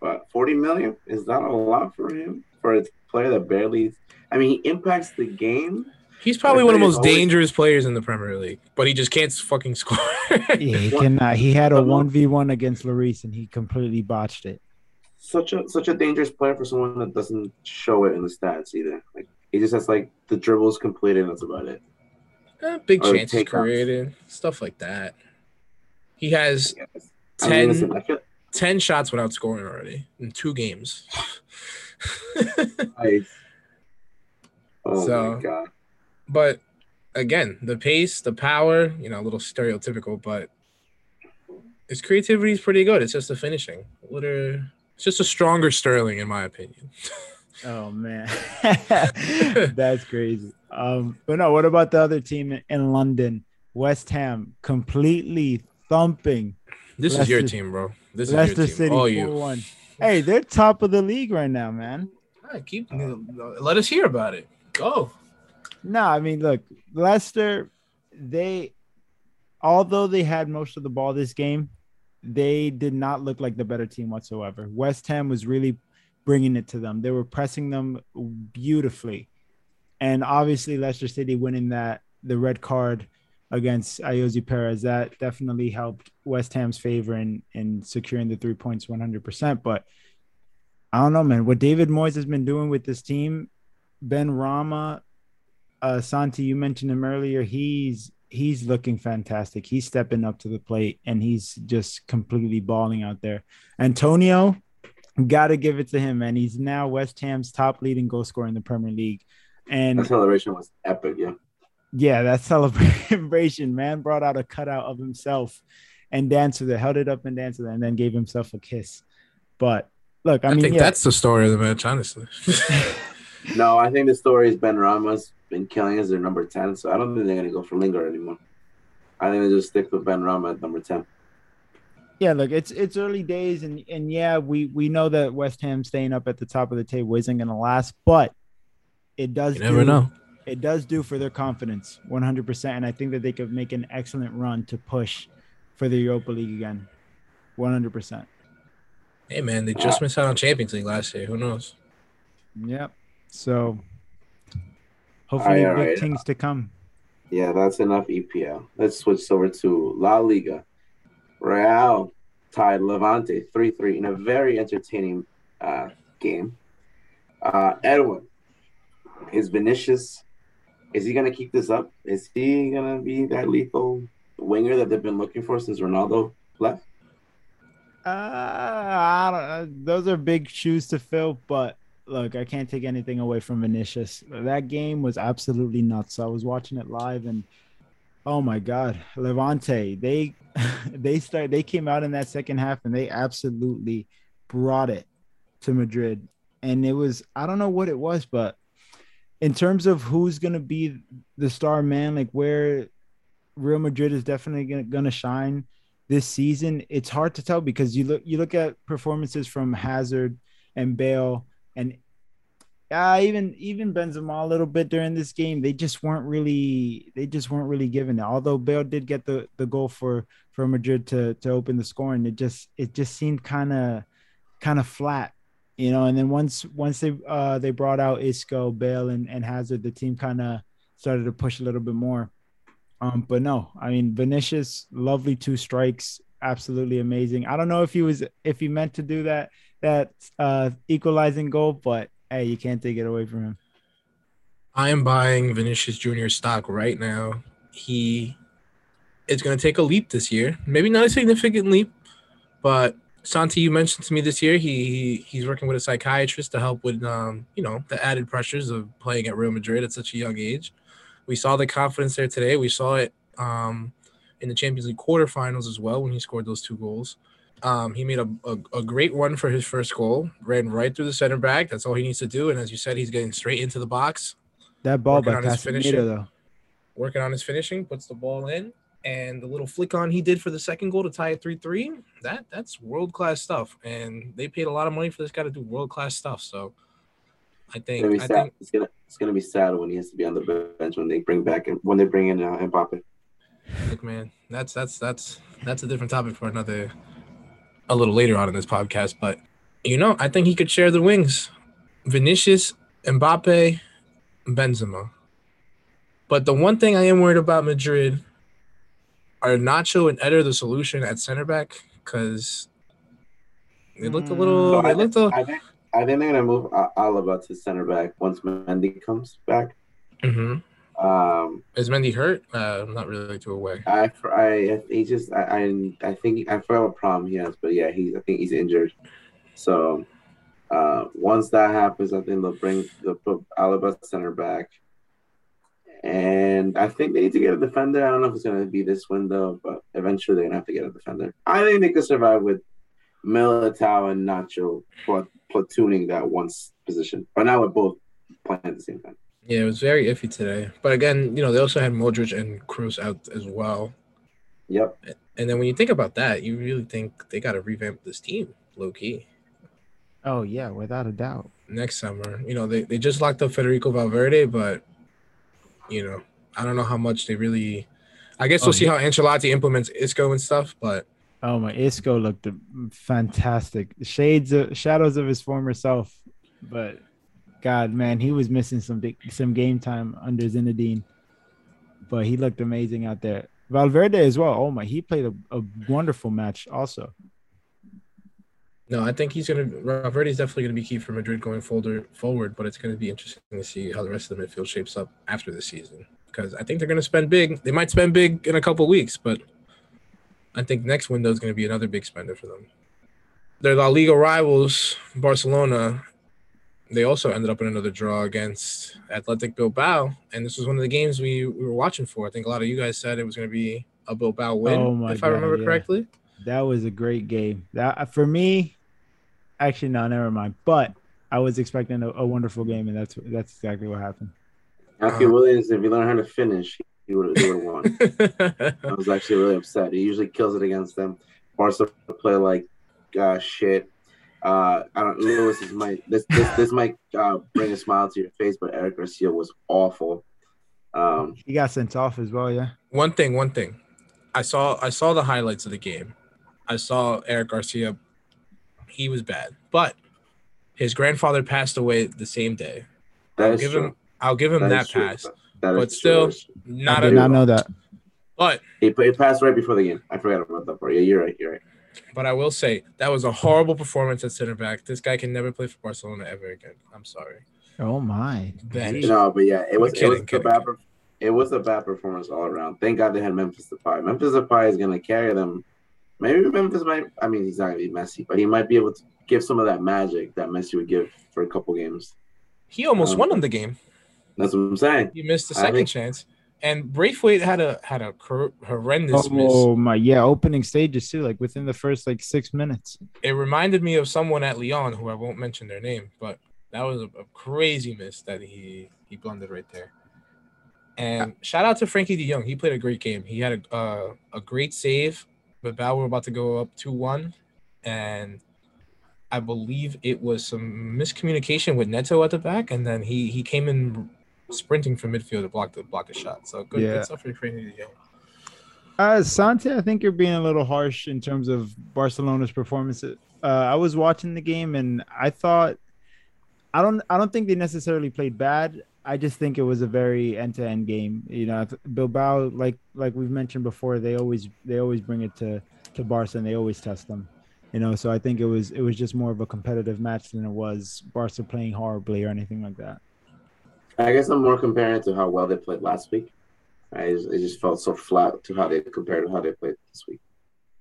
but forty million is that a lot for him for a player that barely. I mean, he impacts the game. He's probably one of the most always- dangerous players in the Premier League, but he just can't fucking score. Yeah, he cannot. He had a one v one against Lloris, and he completely botched it. Such a such a dangerous player for someone that doesn't show it in the stats either. Like he just has like the dribbles completed. And that's about it. Eh, Big Or chances created, stuff like that. He has I mean, 10, listen, feel 10 shots without scoring already in two games. oh So- my god. but again, the pace, the power, you know, a little stereotypical, but his creativity is pretty good. It's just the finishing. Literally, it's just a stronger Sterling, in my opinion. Oh man, that's crazy. Um, but no, what about the other team in- London? West Ham completely thumping This is your team, bro. This is your team. City All you. one. Hey, they're top of the league right now, man. All right, keep. Let us hear about it. Go. No, I mean, look, Leicester, they, although they had most of the ball this game, they did not look like the better team whatsoever. West Ham was really bringing it to them. They were pressing them beautifully, and obviously Leicester City winning that the red card against Ayoze Perez that definitely helped West Ham's favor in in securing the three points 100. percent But I don't know, man. What David Moyes has been doing with this team, Benrahma, uh, Santi, you mentioned him earlier. He's he's looking fantastic. He's stepping up to the plate and he's just completely balling out there. Antonio, got to give it to him, man. He's now West Ham's top leading goal scorer in the Premier League. And That celebration was epic. Yeah. yeah, that celebration, man, brought out a cutout of himself and danced with it, held it up and danced with it, and then gave himself a kiss. But look, I, I, mean, think yeah, that's the story of the match, honestly. No, I think the story is Benrahma's been killing as their number ten, so I don't think they're gonna go for Lingard anymore. I think they just stick with Ben Rama at number ten. yeah, look, it's it's early days, and and yeah, we we know that West Ham staying up at the top of the table isn't going to last, but it does. you never do- know. It does do for their confidence, one hundred percent, and I think that they could make an excellent run to push for the Europa League again, one hundred percent. Hey, man, they just missed out on Champions League last year. Who knows? Yep. So hopefully, All right, big right. things to come. Yeah, that's enough EPL. Let's switch over to La Liga. Real tied Levante 3 3 in a very entertaining uh, game. Uh, Edwin, is Vinicius, is he going to keep this up? Is he going to be that lethal winger that they've been looking for since Ronaldo left? Uh, I don't, uh, those are big shoes to fill, but look, I can't take anything away from Vinicius. That game was absolutely nuts. I was watching it live, and Oh my God, Levante! They they start they came out in that second half and they absolutely brought it to Madrid, and it was I don't know what it was, but in terms of who's gonna be the star man, like where Real Madrid is definitely gonna, gonna shine this season, it's hard to tell because you look you look at performances from Hazard and Bale and uh, even even Benzema a little bit during this game. They just weren't really they just weren't really giving it. Although Bale did get the the goal for for Madrid to to open the scoring, it just it just seemed kind of kind of flat, you know. And then once once they uh they brought out Isco, Bale, and and Hazard, the team kind of started to push a little bit more. Um, but no, I mean Vinicius, lovely two strikes, absolutely amazing. I don't know if he was if he meant to do that that uh equalizing goal, but hey, you can't take it away from him. I am buying Vinicius Junior stock right now. He is going to take a leap this year. Maybe not a significant leap, but Santi, you mentioned to me this year he he's working with a psychiatrist to help with um, you know the added pressures of playing at Real Madrid at such a young age. We saw the confidence there today. We saw it um, in the Champions League quarterfinals as well when he scored those two goals. Um, he made a, a, a, great run for his first goal, ran right through the center back. That's all he needs to do. And as you said, he's getting straight into the box. That ball by Casemiro, though. Working on his finishing, puts the ball in, and the little flick on he did for the second goal to tie it 3-3, that that's world class stuff. And they paid a lot of money for this guy to do world class stuff. So I think it's gonna, I think, it's gonna it's gonna be sad when he has to be on the bench when they bring back and when they bring in uh, Mbappe. Look, man, that's that's that's that's a different topic for another a little later on in this podcast, but you know, I think he could share the wings. Vinicius, Mbappe, Benzema. But the one thing I am worried about Madrid are Nacho and Eder the solution at center back because they looked a little. they looked a, I think, I think they're gonna move Alaba to center back once Mendy comes back. Mm-hmm. Um, is Mendy hurt? Uh, I'm not really too aware. I, I, he just, I, I, I think I forgot what problem he has, but yeah, he's, I think he's injured. So, uh, once that happens, I think they'll bring the Alaba center back, and I think they need to get a defender. I don't know if it's going to be this window, but eventually they're going to have to get a defender. I think they could survive with Militao and Nacho platooning that one position, but now we're both playing at the same time. Yeah, it was very iffy today. But again, you know, they also had Modric and Kroos out as well. Yep. And then when you think about that, you really think they got to revamp this team, low key. Oh yeah, without a doubt. Next summer, you know, they, they just locked up Federico Valverde, but you know, I don't know how much they really. I guess we'll oh, see yeah. how Ancelotti implements Isco and stuff, but. Oh my, Isco looked fantastic. Shades of shadows of his former self, but God, man, he was missing some big, some game time under Zinedine, but he looked amazing out there. Valverde as well. Oh my, he played a, a wonderful match also. No, I think he's gonna. Valverde is definitely gonna be key for Madrid going forward. Forward, but it's gonna be interesting to see how the rest of the midfield shapes up after the season because I think they're gonna spend big. They might spend big in a couple weeks, but I think next window is gonna be another big spender for them. Their La Liga rivals, Barcelona, they also ended up in another draw against Athletic Bilbao, and this was one of the games we, we were watching for. I think a lot of you guys said it was going to be a Bilbao win, oh if God, I remember yeah. correctly. That was a great game. That for me, actually, no, never mind. But I was expecting a, a wonderful game, and that's that's exactly what happened. Alfie um, Williams, if he learned how to finish, he would have won. I was actually really upset. He usually kills it against them. Barca play like uh, shit uh, I don't. Luis this might this this this might uh, bring a smile to your face, but Eric Garcia was awful. Um, he got sent off as well. Yeah. One thing. One thing. I saw I saw the highlights of the game. I saw Eric Garcia. He was bad, but his grandfather passed away the same day. That I'll give true. him. I'll give him that, that pass. That but still, not. I did not know that. But he, he passed right before the game. I forgot about that part. Yeah, you're right. You're right. But I will say that was a horrible performance at center back. This guy can never play for Barcelona ever again. I'm sorry. Oh my. No, but yeah, it was kidding, it was kidding, a bad kidding. it was a bad performance all around. Thank God they had Memphis Depay. Memphis Depay is gonna carry them. Maybe Memphis might. I mean, he's not gonna be Messi, but he might be able to give some of that magic that Messi would give for a couple games. He almost um, won them the game. That's what I'm saying. He missed the second think, chance. And Braithwaite had a had a horrendous miss. Oh my, yeah, opening stages too, like within the first like six minutes. It reminded me of someone at Lyon who I won't mention their name, but that was a, a crazy miss that he he blundered right there. And shout out to Frenkie De Jong. He played a great game. He had a uh, a great save. But Bow were about to go up two one, and I believe it was some miscommunication with Neto at the back, and then he he came in sprinting from midfield to block the block the shot. So good, Yeah. good stuff for Frenkie De Jong. Uh, Santi, I think you're being a little harsh in terms of Barcelona's performance. Uh, I was watching the game and I thought, I don't, I don't think they necessarily played bad. I just think it was a very end-to-end game. You know, Bilbao, like like we've mentioned before, they always they always bring it to to Barca and they always test them. You know, so I think it was it was just more of a competitive match than it was Barca playing horribly or anything like that. I guess I'm more comparing it to how well they played last week. I just, it just felt so flat to how they compared to how they played this week.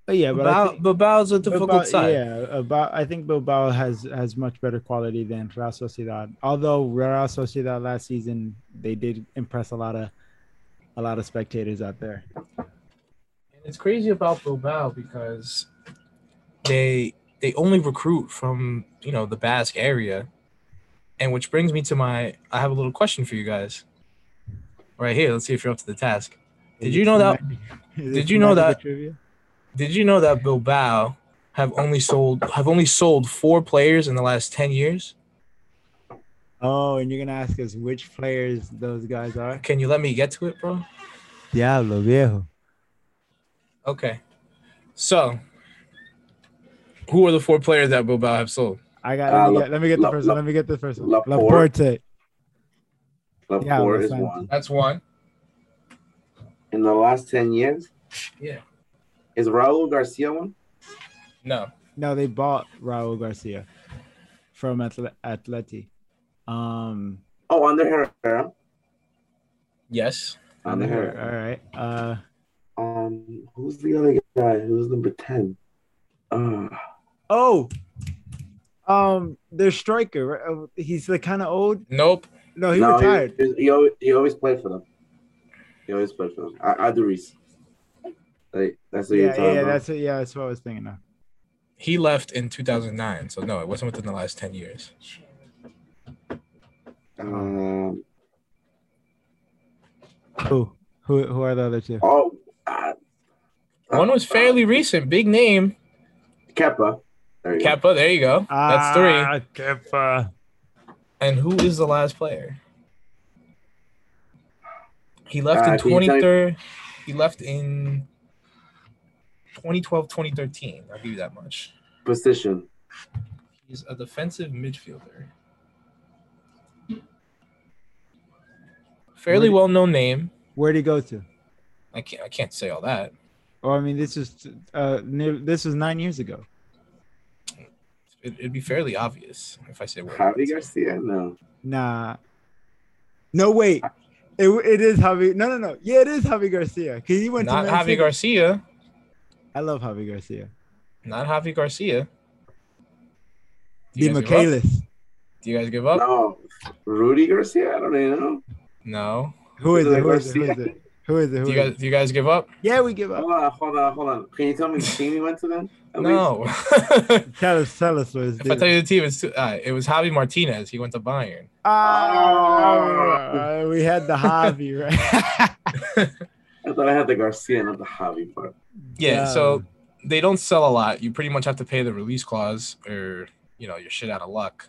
But yeah, but I Bilbao, think, Bilbao's a difficult Bilbao- side. Yeah, about I think Bilbao has has much better quality than Real Sociedad. Although Real Sociedad last season they did impress a lot of a lot of spectators out there. And it's crazy about Bilbao because they they only recruit from you know the Basque area, and which brings me to my I have a little question for you guys. Right here, let's see if you're up to the task. Did you know that did you know that- Did you know that Bilbao have only sold have only sold four players in the last ten years? Oh, and you're gonna ask us which players those guys are? Can you let me get to it, bro? Diablo viejo. Okay. So, who are the four players that Bilbao have sold? I got. Uh, let, me get let me get the first La- one. Let me get the first one. Laporte. Laporte. Laporte Yeah, is Laporte. one. That's one. In the last 10 years, Yeah. is Raul Garcia one? No. No, they bought Raul Garcia from Atle- Atleti. Um, Oh, Ander Herrera. Yes. Under all Herrera. right. Uh, Um, who's the other guy? Who's number 10? Uh, oh, um, their striker. right? Uh, He's like kind of old. Nope. No, he no, retired. He, he, always, he always played for them. He always played for them. I, Aduriz. Like, that's what yeah, you're talking yeah, about. that's it. Yeah, that's what I was thinking of. He left in 2009, so no, it wasn't within the last 10 years. Um, Who? Who? Who are the other two? oh, uh, One was fairly recent, big name. Kepa. There you go. Kepa, there you go. That's three. Ah, Kepa. And who is the last player? He left Uh, in can you tell me- 2013. He left in 2012, 2013. I'll give you that much. Position. He's a defensive midfielder. Fairly well known name. Where'd he go to? I can't I can't say all that. Oh, I mean, this is uh, near, this was nine years ago. It, it'd be fairly obvious if I say where. Javi Garcia? No. Nah. No, wait. It, it is Javi. No, no, no. Yeah, it is Javi Garcia. Cause he went Not to Man Javi Garcia. I love Javi Garcia. Not Javi Garcia. Do you give up? Michaelis. Do you guys give up? No. Rudy Garcia? I don't even know. No. Who is Is it? it Who is it? Who is it? Who is it? Who Do you is guys it? do you guys give up? Yeah, we give up. Hold on, hold on, hold on. Can you tell me the team he went to then? At? No. Tell us, tell us what it's if I tell you the team, it's too, uh, it was Javi Martinez. He went to Bayern. Ah, we had the Javi, right? I thought I had the Garcia, not the Javi part. Yeah, so they don't sell a lot. You pretty much have to pay the release clause, or you know, you're shit out of luck.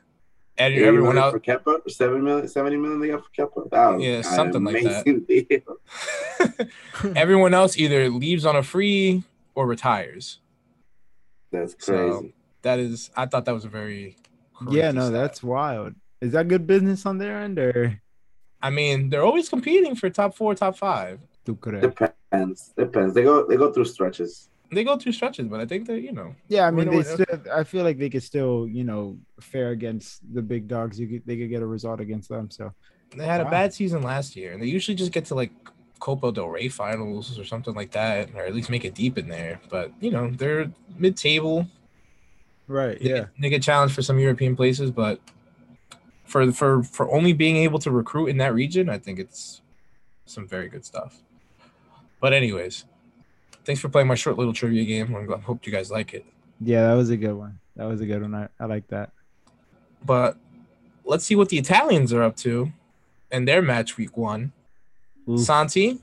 And Yeah, everyone else, for Kepa, seven million, seventy million they got for Kepa. That Yeah, something like that. everyone else either leaves on a free or retires. That's So- crazy. That is, I thought that was a very. yeah, no, stat. that's wild. Is that good business on their end or I mean, they're always competing for top four, top five. Depends. Depends. They go. They go through stretches. They go through stretches, but I think that you know, Yeah, I mean, they still. I feel like they could still, you know, fare against the big dogs. You could, they could get a result against them. So they had Wow. a bad season last year, and they usually just get to like Copa del Rey finals or something like that, or at least make it deep in there. But you know, they're mid-table. right, They get- they get challenged for some European places, but for for for only being able to recruit in that region, I think it's some very good stuff. But anyways, thanks for playing my short little trivia game. I hope you guys like it. Yeah, that was a good one. That was a good one. I, I like that. But let's see what the Italians are up to in their match week one. Oof. Santi,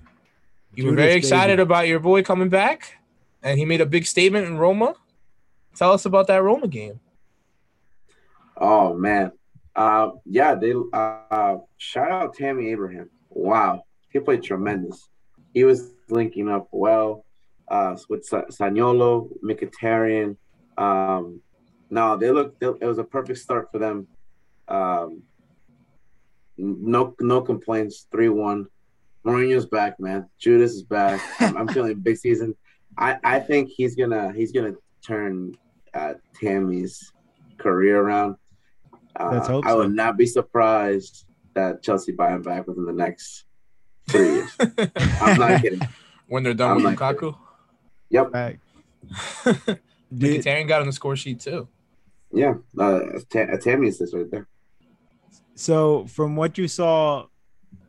you were very excited baby. about your boy coming back, and he made a big statement in Roma. Tell us about that Roma game. Oh man, uh, yeah. They uh, shout out Tammy Abraham. Wow, he played tremendous. He was linking up well uh, with Sa- Zaniolo, Mkhitaryan. Um, no, they look. They, it was a perfect start for them. Um, no, no complaints. Three one. Mourinho's back, man. Judas is back. I'm, I'm feeling big season. I, I think he's gonna he's gonna turn uh, Tammy's career around. Uh, Let's hope I so. would not be surprised that Chelsea buy him back within the next three years. I'm not kidding. when they're done I'm with like- Lukaku. Yep. Back. Did- Mkhitaryan got on the score sheet too. Yeah. Uh, Ta- a Tammy assist right there. So, from what you saw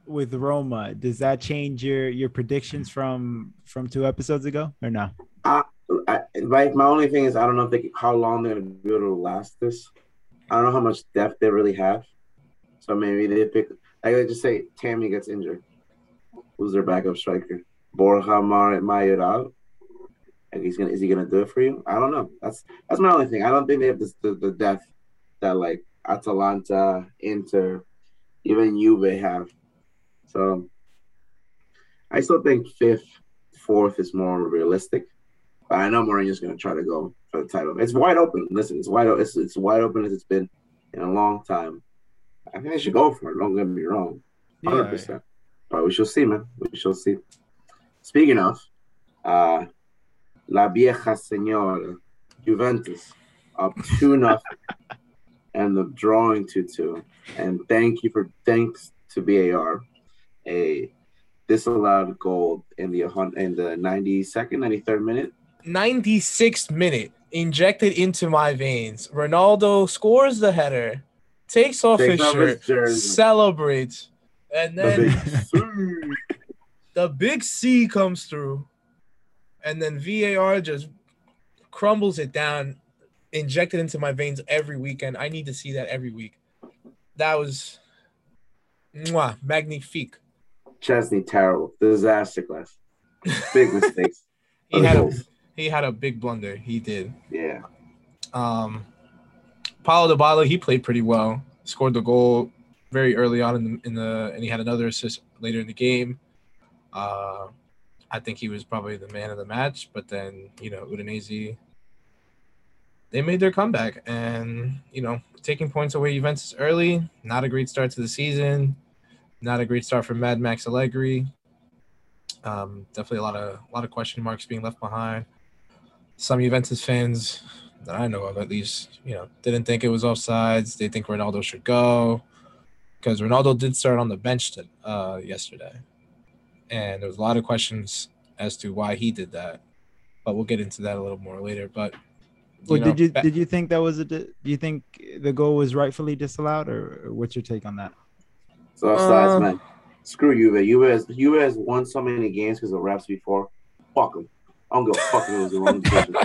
with Roma, does that change your your predictions from from two episodes ago or no? I, my, my only thing is I don't know if they how long they're gonna be able to last this. I don't know how much depth they really have. So maybe they pick. I could just say Tammy gets injured. Who's their backup striker? Borja Mar- Mayoral. And he's gonna is he gonna do it for you? I don't know. That's that's my only thing. I don't think they have this, the the depth that like Atalanta, Inter, even Juve have. So I still think fifth, fourth is more realistic. But I know Mourinho's to try to go for the title. It's wide open. Listen, it's wide. o- It's it's wide open as it's been in a long time. I think they should go for it. Don't get me wrong, hundred percent. But we shall see, man. We shall see. Speaking of, uh, La Vieja Senora, Juventus up two nothing, and the drawing two two. And thank you for thanks to VAR, a disallowed goal in the in the ninety second, ninety third minute. 96th minute, injected into my veins. Ronaldo scores the header, takes off Takes his off shirt, jersey. celebrates, and The then big- the big C comes through, and then VAR just crumbles it down, injected into my veins every weekend. I need to see that every week. That was mwah, magnifique. Szczesny terrible, disaster class, big mistakes. He had a he had a big blunder. He did. yeah, Um, Paulo Dybala, he played pretty well. Scored the goal very early on in the, in the and he had another assist later in the game. Uh, I think he was probably the man of the match. But then you know Udinese, they made their comeback and you know taking points away Juventus early. Not a great start to the season. Not a great start for Mad Max Allegri. Um, definitely a lot of a lot of question marks being left behind. Some Juventus fans that I know of, at least, you know, didn't think it was offsides. They think Ronaldo should go because Ronaldo did start on the bench to, uh, yesterday, and there was a lot of questions as to why he did that. But we'll get into that a little more later. But Well, know, did you did you think that was a do you think the goal was rightfully disallowed or, or what's your take on that? so offsides, Uh, man. Screw Juve. Juve has Juve has won so many games because of refs before. Fuck them. I don't give a fuck if it was the wrong decision.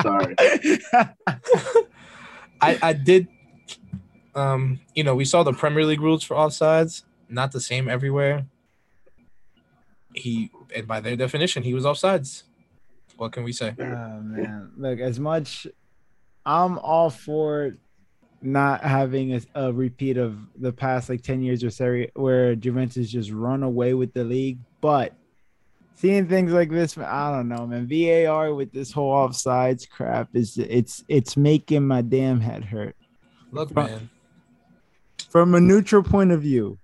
Sorry. I, I did um you know we saw the Premier League rules for offsides not the same everywhere he and by their definition he was offsides. What can we say? Oh man, look, as much I'm all for not having a, a repeat of the past like 10 years or Serie where Juventus just run away with the league, but seeing things like this, I don't know, man. VAR with this whole offsides crap is it's it's making my damn head hurt. look man. From a neutral point of view,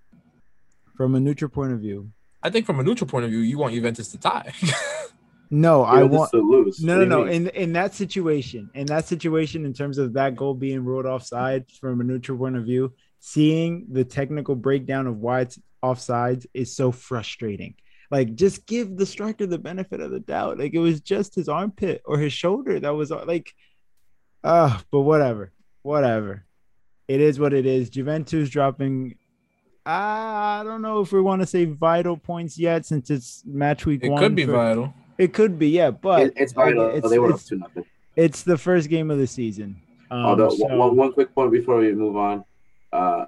from a neutral point of view, I think from a neutral point of view you want Juventus to tie no, I want to lose. No, no, no. In in that situation, in that situation, in terms of that goal being ruled offside from a neutral point of view, seeing the technical breakdown of why it's offsides is so frustrating. Like, just give the striker the benefit of the doubt. Like, it was just his armpit or his shoulder that was like, uh, but whatever, whatever. It is what it is. Juventus dropping I don't know if we want to say vital points yet, since it's match week It one. could be for- vital. It could be, yeah, but It, it's vital. it's, they were up to nothing. it's the first game of the season. Um, Although so- one, one quick point before we move on, uh,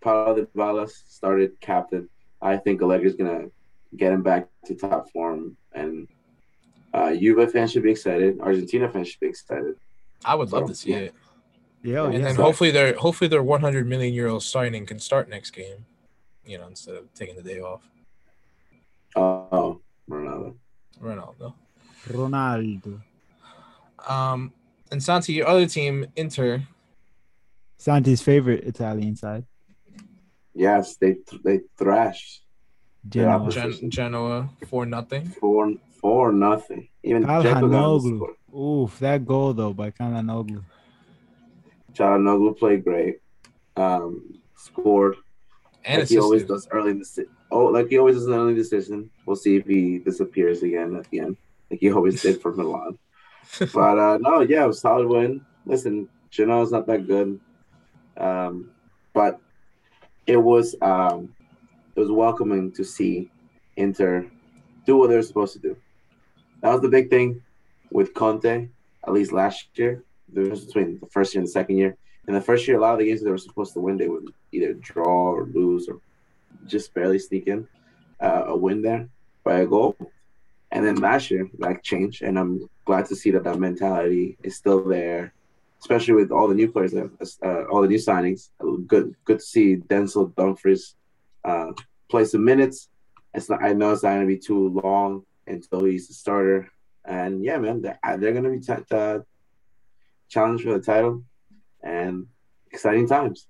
Paulo de Valas started captain. I think Allegri's gonna get him back to top form, and uh, Juve fans should be excited. Argentina fans should be excited. I would love So, to see yeah. it. Yeah, and yeah. then hopefully their hopefully their 100 million euro signing can start next game. You know, instead of taking the day off. Oh, Ronaldo. Ronaldo. Ronaldo. Um, and Santi, your other team, Inter, Santi's favorite Italian side. Yes, they they thrashed Genoa. Yeah, Gen- Genoa, for nothing. four four nothing. Even Dzeko got on the Calhanoglu. Oof, that goal though by Calhanoglu. Calhanoglu played great. Um, scored And like he always does early in the oh, like he always does an early decision. We'll see if he disappears again at the end, like he always did for Milan. But uh, no, yeah, it was solid win. Listen, Genoa's not that good, um, but it was um, it was welcoming to see Inter do what they're supposed to do. That was the big thing with Conte, at least last year. The difference between the first year and the second year. In the first year, a lot of the games that they were supposed to win, they would either draw or lose or just barely sneak in uh, a win there by a goal. And then last year, that changed, and I'm glad to see that that mentality is still there, especially with all the new players, uh, all the new signings. Good, good to see Denzel Dumfries uh, play some minutes. It's not, I know it's not going to be too long until he's the starter, and yeah, man, they're, they're going to be t- uh, challenged for the title, and exciting times.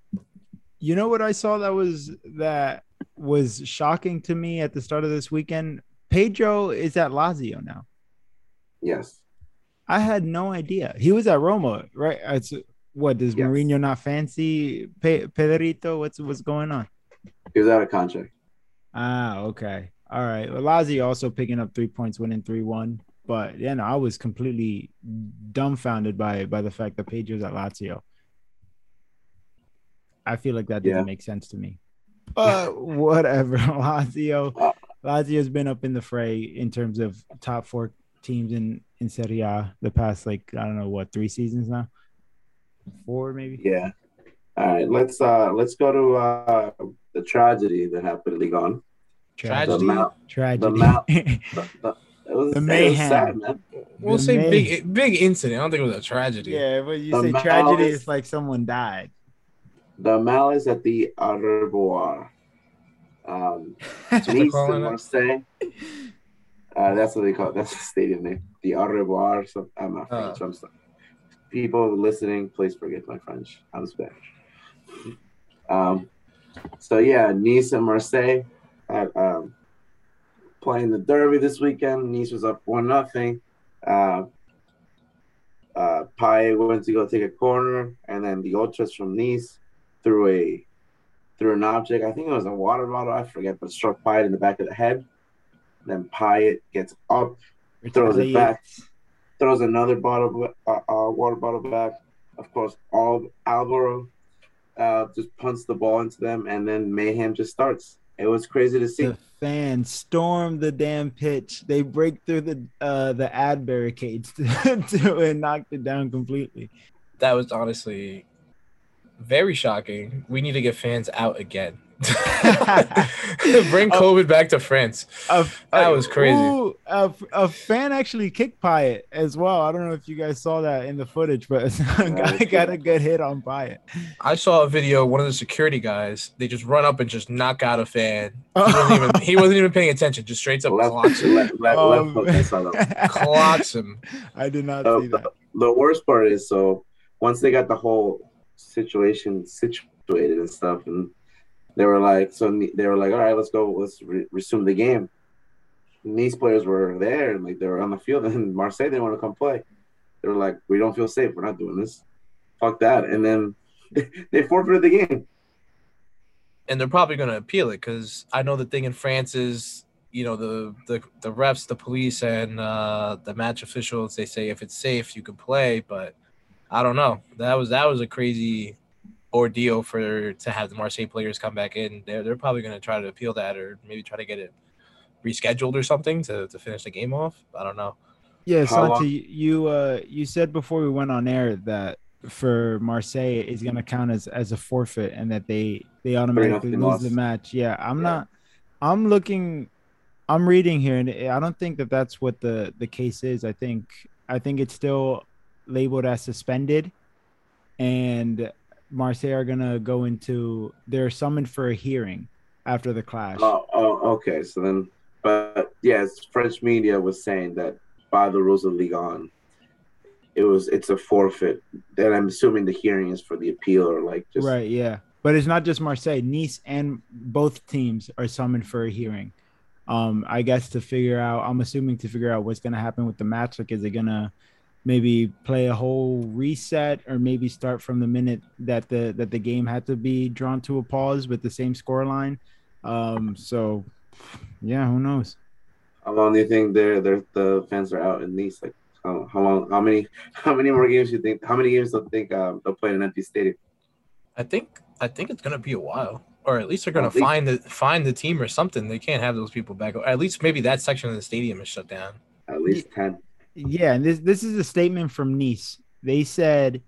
You know what I saw that was that was shocking to me at the start of this weekend? Pedro is at Lazio now. Yes, I had no idea. He was at Roma, right? It's what does Yes. Mourinho not fancy Pe- Pedrito? What's what's going on? he was out of contract. Ah, okay. All right. Well, Lazio also picking up three points, winning three one. But yeah, no, I was completely dumbfounded by by the fact that Pedro's at Lazio. I feel like that doesn't Yeah. make sense to me. But whatever. Lazio, Lazio's been up in the fray in terms of top four teams in in Serie A the past like I don't know what three seasons now, four maybe. Yeah. All right, let's uh let's go to uh the tragedy that happened in Ligue 1. The Tragedy. Mal- Tragedy. The, the, it was, The it was mayhem. sad, man. We'll The say May- big big incident. I don't think it was a tragedy. yeah, but you The say Mal- tragedy, it's like someone died. The malice at the Au revoir. Um, That's what they're Nice calling and. Marseille. Uh, that's what they call it. That's the stadium name. The Au revoir. So, I'm not French. Oh. I'm sorry. People listening, please forget my French. I'm Spanish. Um, so yeah, Nice and Marseille had, um, playing the derby this weekend. Nice was up one nothing. Uh, uh, went to go take a corner, and then the ultras from Nice threw a threw an object. I think it was a water bottle. I forget, but struck Payet in the back of the head. Then Payet gets up, throws it back, throws another bottle, uh, uh, water bottle back. Of course, all Alvaro uh, just punts the ball into them, and then mayhem just starts. It was crazy to see. Fans storm the damn pitch. They break through the uh the ad barricades to, to and knocked it down completely. That was honestly very shocking. We need to get fans out again. Bring COVID back to France. A, That was crazy. Ooh, a, a fan actually kicked Payet as well. I don't know if you guys saw that in the footage, but I got a good hit on Payet. I saw a video. One of the security guys, they just run up and just knock out a fan. He wasn't even, he wasn't even paying attention. Just straight up clocks Left, him. left, left, Oh, left hook, I saw that. Clocks him. I did not Uh, see that. the worst part is so once they got the whole situation situated and stuff, and they were like, so they were like, all right, let's go, let's re- resume the game. And these players were there and like they were on the field, and Marseille didn't want to come play. They were like, we don't feel safe. We're not doing this. Fuck that. And then they forfeited the game. and they're probably going to appeal it because I know the thing in France is, you know, the the the refs, the police, and uh, the match officials. They say if it's safe, you can play, but I don't know. That was that was a crazy ordeal for to have the Marseille players come back in. They're they're probably going to try to appeal that or maybe try to get it rescheduled or something to, to finish the game off. I don't know. Yeah, How long- Santi, you uh you said before we went on air that for Marseille is going to count as as a forfeit and that they they automatically nothing lose the match. Yeah, I'm Yeah. not. I'm looking. I'm reading here, and I don't think that that's what the the case is. I think I think it's still labeled as suspended, and Marseille are gonna go into. They're summoned for a hearing after the clash. Oh, oh, okay. So then, but yes, French media was saying that by the rules of Ligue 1, it was it's a forfeit. Then I'm assuming the hearing is for the appeal or like just right, yeah. But it's not just Marseille. Nice and both teams are summoned for a hearing. Um, I guess to figure out. I'm assuming to figure out what's gonna happen with the match. Like, is it gonna maybe play a whole reset, or maybe start from the minute that the that the game had to be drawn to a pause with the same score line? Um, so yeah, who knows? How long do you think they're, they're, the fans are out in Nice? Like how, how long? How many? How many more games do you think? How many games do you think um, they'll play in an empty stadium? I think I think it's gonna be a while, or at least they're gonna At least- find the find the team or something. They can't have those people back. At least maybe that section of the stadium is shut down. At least ten. Yeah, and this this is a statement from Nice. They said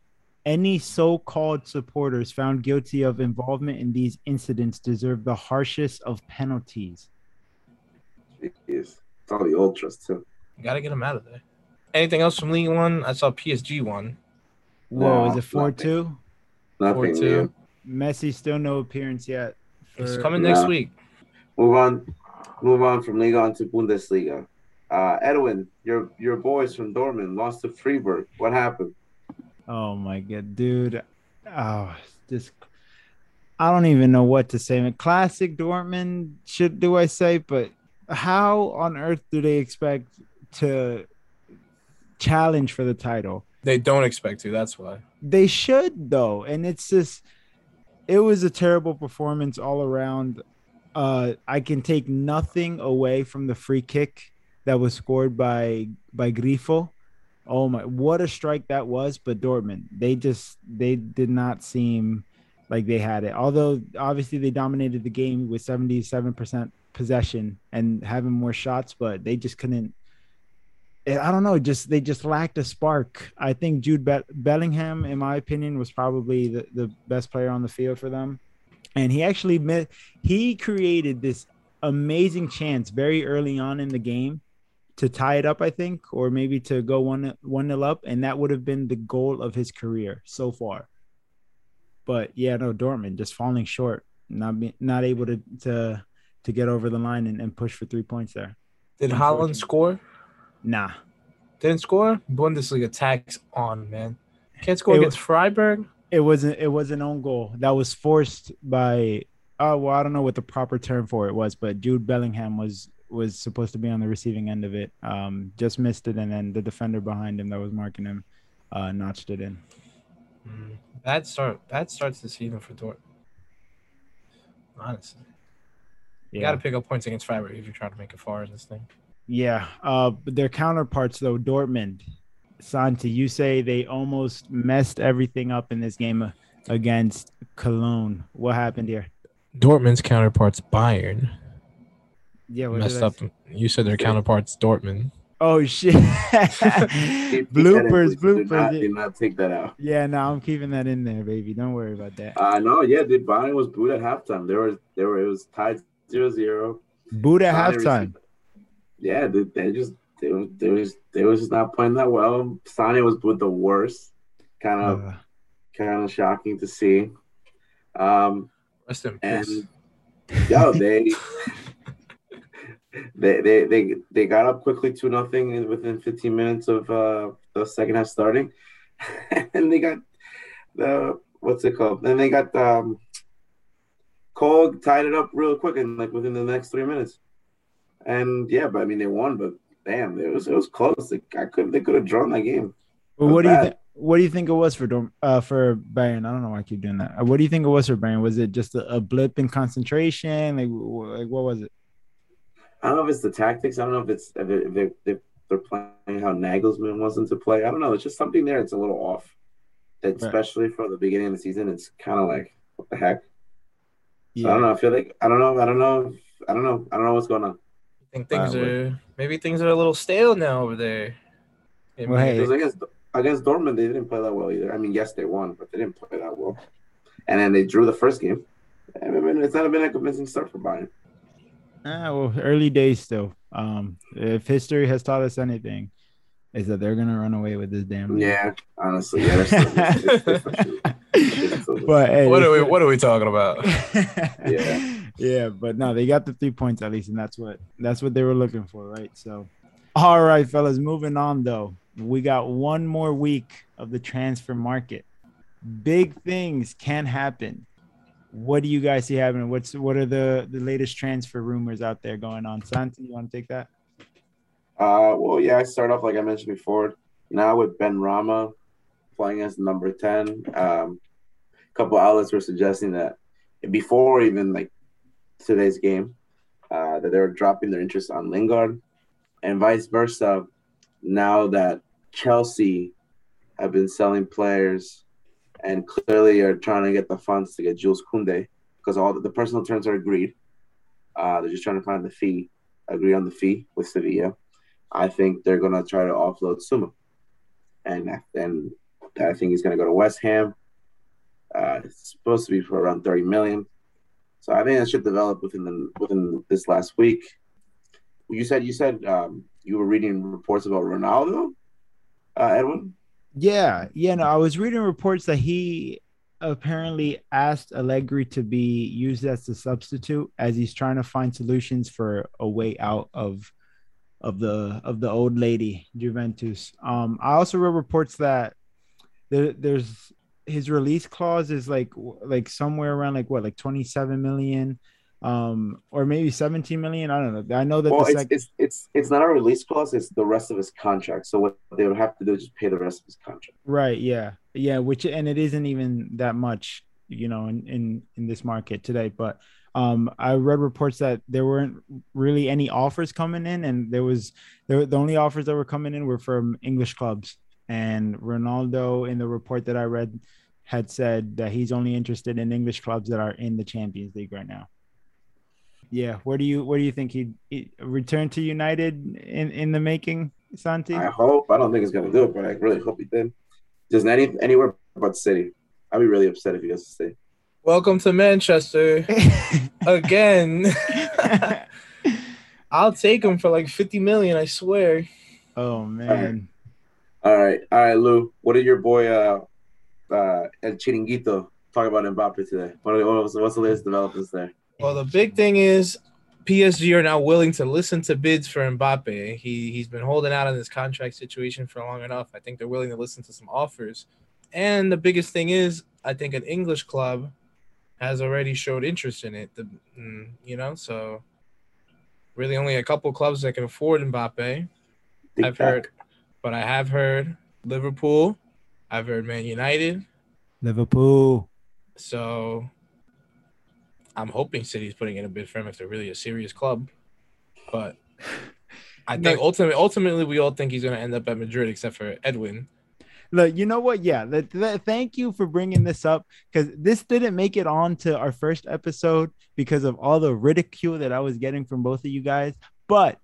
any so-called supporters found guilty of involvement in these incidents deserve the harshest of penalties. Jeez. It's all the ultras too. You gotta get them out of there. Anything else from League One? I saw PSG one. Whoa, Nah, is it four two? Nothing. 4-2. new. Messi still no appearance yet. It's for- coming next week. Move on. Move on from Liga on to Bundesliga. Uh, Edwin, your your boys from Dortmund lost to Freiburg. What happened? Oh my god, dude. Oh, this I don't even know what to say. A classic Dortmund, should do I say, but how on earth do they expect to challenge for the title? They don't expect to. That's why. They should though, and it's just it was a terrible performance all around. Uh, I can take nothing away from the free kick that was scored by by Grifo. Oh my, what a strike that was! But Dortmund, they just they did not seem like they had it. Although obviously they dominated the game with seventy seven percent possession and having more shots, but they just couldn't. eh, I don't know. Just they just lacked a spark. I think Jude Be- Bellingham, in my opinion, was probably the, the best player on the field for them, and he actually met, he created this amazing chance very early on in the game to tie it up, I think, or maybe to go one one nil up, and that would have been the goal of his career so far. But yeah, no, Dortmund just falling short, not be, not able to to to get over the line and, and push for three points there. Did Haaland score? Nah, Didn't score. Bundesliga tax on man. Can't score It against Freiburg. it wasn't it was an own goal that was forced by oh well I don't know what the proper term for it was, but Jude Bellingham was was supposed to be on the receiving end of it. Um, just missed it, and then the defender behind him that was marking him uh, notched it in. Mm, Bad start. Bad starts the season for Dort. Honestly, you Yeah, got to pick up points against Freiburg if you're trying to make it far in this thing. yeah. Uh, but their counterparts though, Dortmund, Santi, you say they almost messed everything up in this game uh, against Cologne. What happened here? Dortmund's counterparts Bayern Yeah, what messed did I up. say? You said their counterparts Dortmund. Oh shit! Keep- keep that in, bloopers, please. Do not, bloopers. do not take that out. Yeah, no, I'm keeping that in there, baby. Don't worry about that. Uh, no, yeah, dude. Bayern was booed at halftime. There was, there were, it was tied 0-0. Boot at Bayern halftime. received- Yeah, dude, they just they was they was they was just not playing that well. Sane was booed the worst. Kind of Uh, kind of shocking to see. Um, Rest in peace. and yo, they they they they they got up quickly to nothing within 15 minutes of uh, the second half starting, and they got the what's it called? Then they got um, Cole tied it up real quick and like within the next three minutes, and yeah, but I mean they won, but damn, it was it was close. Like, I could they could have drawn that game. but what do you? What do you think it was for Dorm, uh for Bayern? I don't know why I keep doing that. What do you think it was for Bayern? Was it just a, a blip in concentration? Like, like what was it? I don't know if it's the tactics. I don't know if it's if, it, if, they, if they're playing how Nagelsmann wasn't to play. I don't know. It's just something there. It's a little off. especially for the beginning of the season. It's kind of like what the heck. So Yeah. I don't know. I feel like I don't know. I don't know. I don't know. I don't know what's going on. I think things Wow. are maybe things are a little stale now over there. It Well, may- hey. Because against against Dortmund, they didn't play that well either. I mean, yes, they won, but they didn't play that well. And then they drew the first game. I mean, it's not been a convincing start for Bayern. Ah, well, early days still. Um, if history has taught us anything, is that they're gonna run away with this damn. league. Yeah, honestly, yeah. Still, still- they're still- they're still- but hey, what are we what are we talking about? Yeah. yeah, but no, they got the three points at least, and that's what that's what they were looking for, right? So, all right, fellas, moving on though. We got one more week of the transfer market. Big things can happen. What do you guys see happening? What's what are the the latest transfer rumors out there going on? Santi, you want to take that? Uh, well, yeah, I start off like I mentioned before. Now with Benrahma playing as number ten, um, a couple outlets were suggesting that before even like today's game, uh, that they were dropping their interest on Lingard, and vice versa. Now that Chelsea have been selling players and clearly are trying to get the funds to get Jules Koundé because all the, the personal terms are agreed. Uh, they're just trying to find the fee, agree on the fee with Sevilla. I think they're gonna try to offload Zouma, and then I think he's gonna go to West Ham. Uh, it's supposed to be for around thirty million, so I think that should develop within the within this last week. You said you said um, you were reading reports about Ronaldo, uh, Edwin. Yeah, yeah. No, I was reading reports that he apparently asked Allegri to be used as a substitute as he's trying to find solutions for a way out of of the of the old lady Juventus. Um, I also read reports that there, there's his release clause is like like somewhere around like what like 27 million um or maybe 17 million i don't know i know that Well, the it's, sec- it's it's it's not a release clause; it's the rest of his contract. So what they would have to do is just pay the rest of his contract. Right. Yeah. Yeah. Which and it isn't even that much, you know, in in in this market today. But um, I read reports that there weren't really any offers coming in, and there was there the only offers that were coming in were from English clubs. And Ronaldo, in the report that I read, had said that he's only interested in English clubs that are in the Champions League right now. Yeah. Where do you where do you think he'd, he'd return to United in in the making, Santi? I hope. I don't think he's gonna do it, but I really hope he did. Just any anywhere but City. I'd be really upset if he doesn't stay. Welcome to Manchester again. I'll take him for like 50 million, I swear. oh man. All right, all right, Lou. What did your boy uh uh El Chiringuito talk about Mbappe today? What are, what's, what's the latest developments there? Well, the big thing is PSG are now willing to listen to bids for Mbappe. He he's been holding out on this contract situation for long enough. I think they're willing to listen to some offers. And the biggest thing is, I think an English club has already showed interest in it. The, mm, you know, so really only a couple clubs that can afford Mbappe. I've heard, but I have heard Liverpool. I've heard Man United. Liverpool. So I'm hoping City's putting in a bid for him if they're really a serious club. But I think ultimately, ultimately, we all think he's going to end up at Madrid, except for Edwin. Look, you know what? Yeah, th- th- thank you for bringing this up because this didn't make it on to our first episode because of all the ridicule that I was getting from both of you guys. But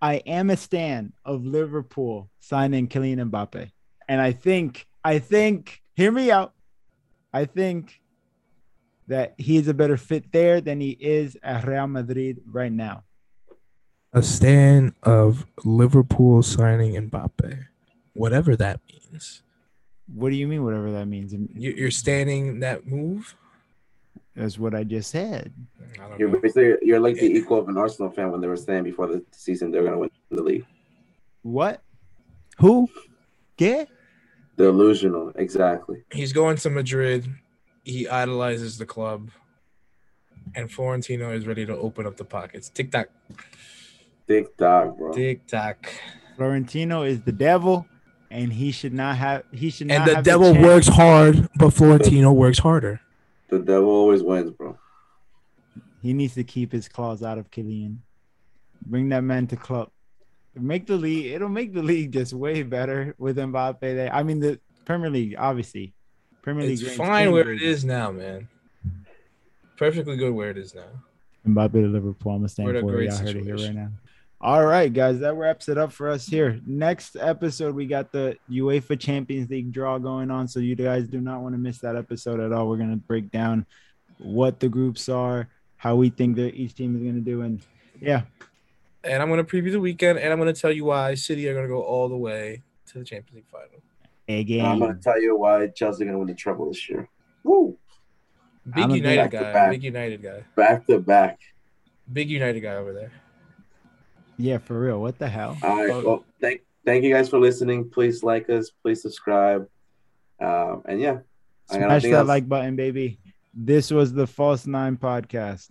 I am a stan of Liverpool signing Kylian Mbappe, and I think, I think, hear me out. I think that he is a better fit there than he is at Real Madrid right now. A stand of Liverpool signing Mbappe, whatever that means. What do you mean? Whatever that means. You- You're standing that move. That's what I just said. I You're basically you're like the equal of an Arsenal fan when they were saying before the season they're gonna win the league. What? Who? Get? The illusional, exactly. He's going to Madrid. He idolizes the club, and Florentino is ready to open up the pockets. Tick tock, Dick dog, bro. tick tock. Florentino is the devil, and he should not have. He should And not. the have devil chance- works hard, but Florentino works harder. The devil always wins, bro. He needs to keep his claws out of Kylian. Bring that man to club. Make the league. It'll make the league just way better with Mbappe. There. I mean, the Premier League, obviously. Premier League. It's fine where it is now, man. Perfectly good where it is now. Mbappe to Liverpool. I'm We're staying in a for it. Y'all heard it here right now. All right, guys, that wraps it up for us here. Next episode, we got the UEFA Champions League draw going on, so you guys do not want to miss that episode at all. We're gonna break down what the groups are, how we think that each team is gonna do, and yeah, And I'm gonna preview the weekend, and I'm gonna tell you why City are gonna go all the way to the Champions League final. Again. I'm gonna tell you why Chelsea gonna win the treble this year. Woo! Big I'm United guy. back. Big United guy. Back to back. Big United guy over there. Yeah, for real. What the hell? All right. Well, thank thank you guys for listening. Please like us. Please subscribe. Um, and yeah, I got Smash that else. like button, baby. This was the False Nine podcast.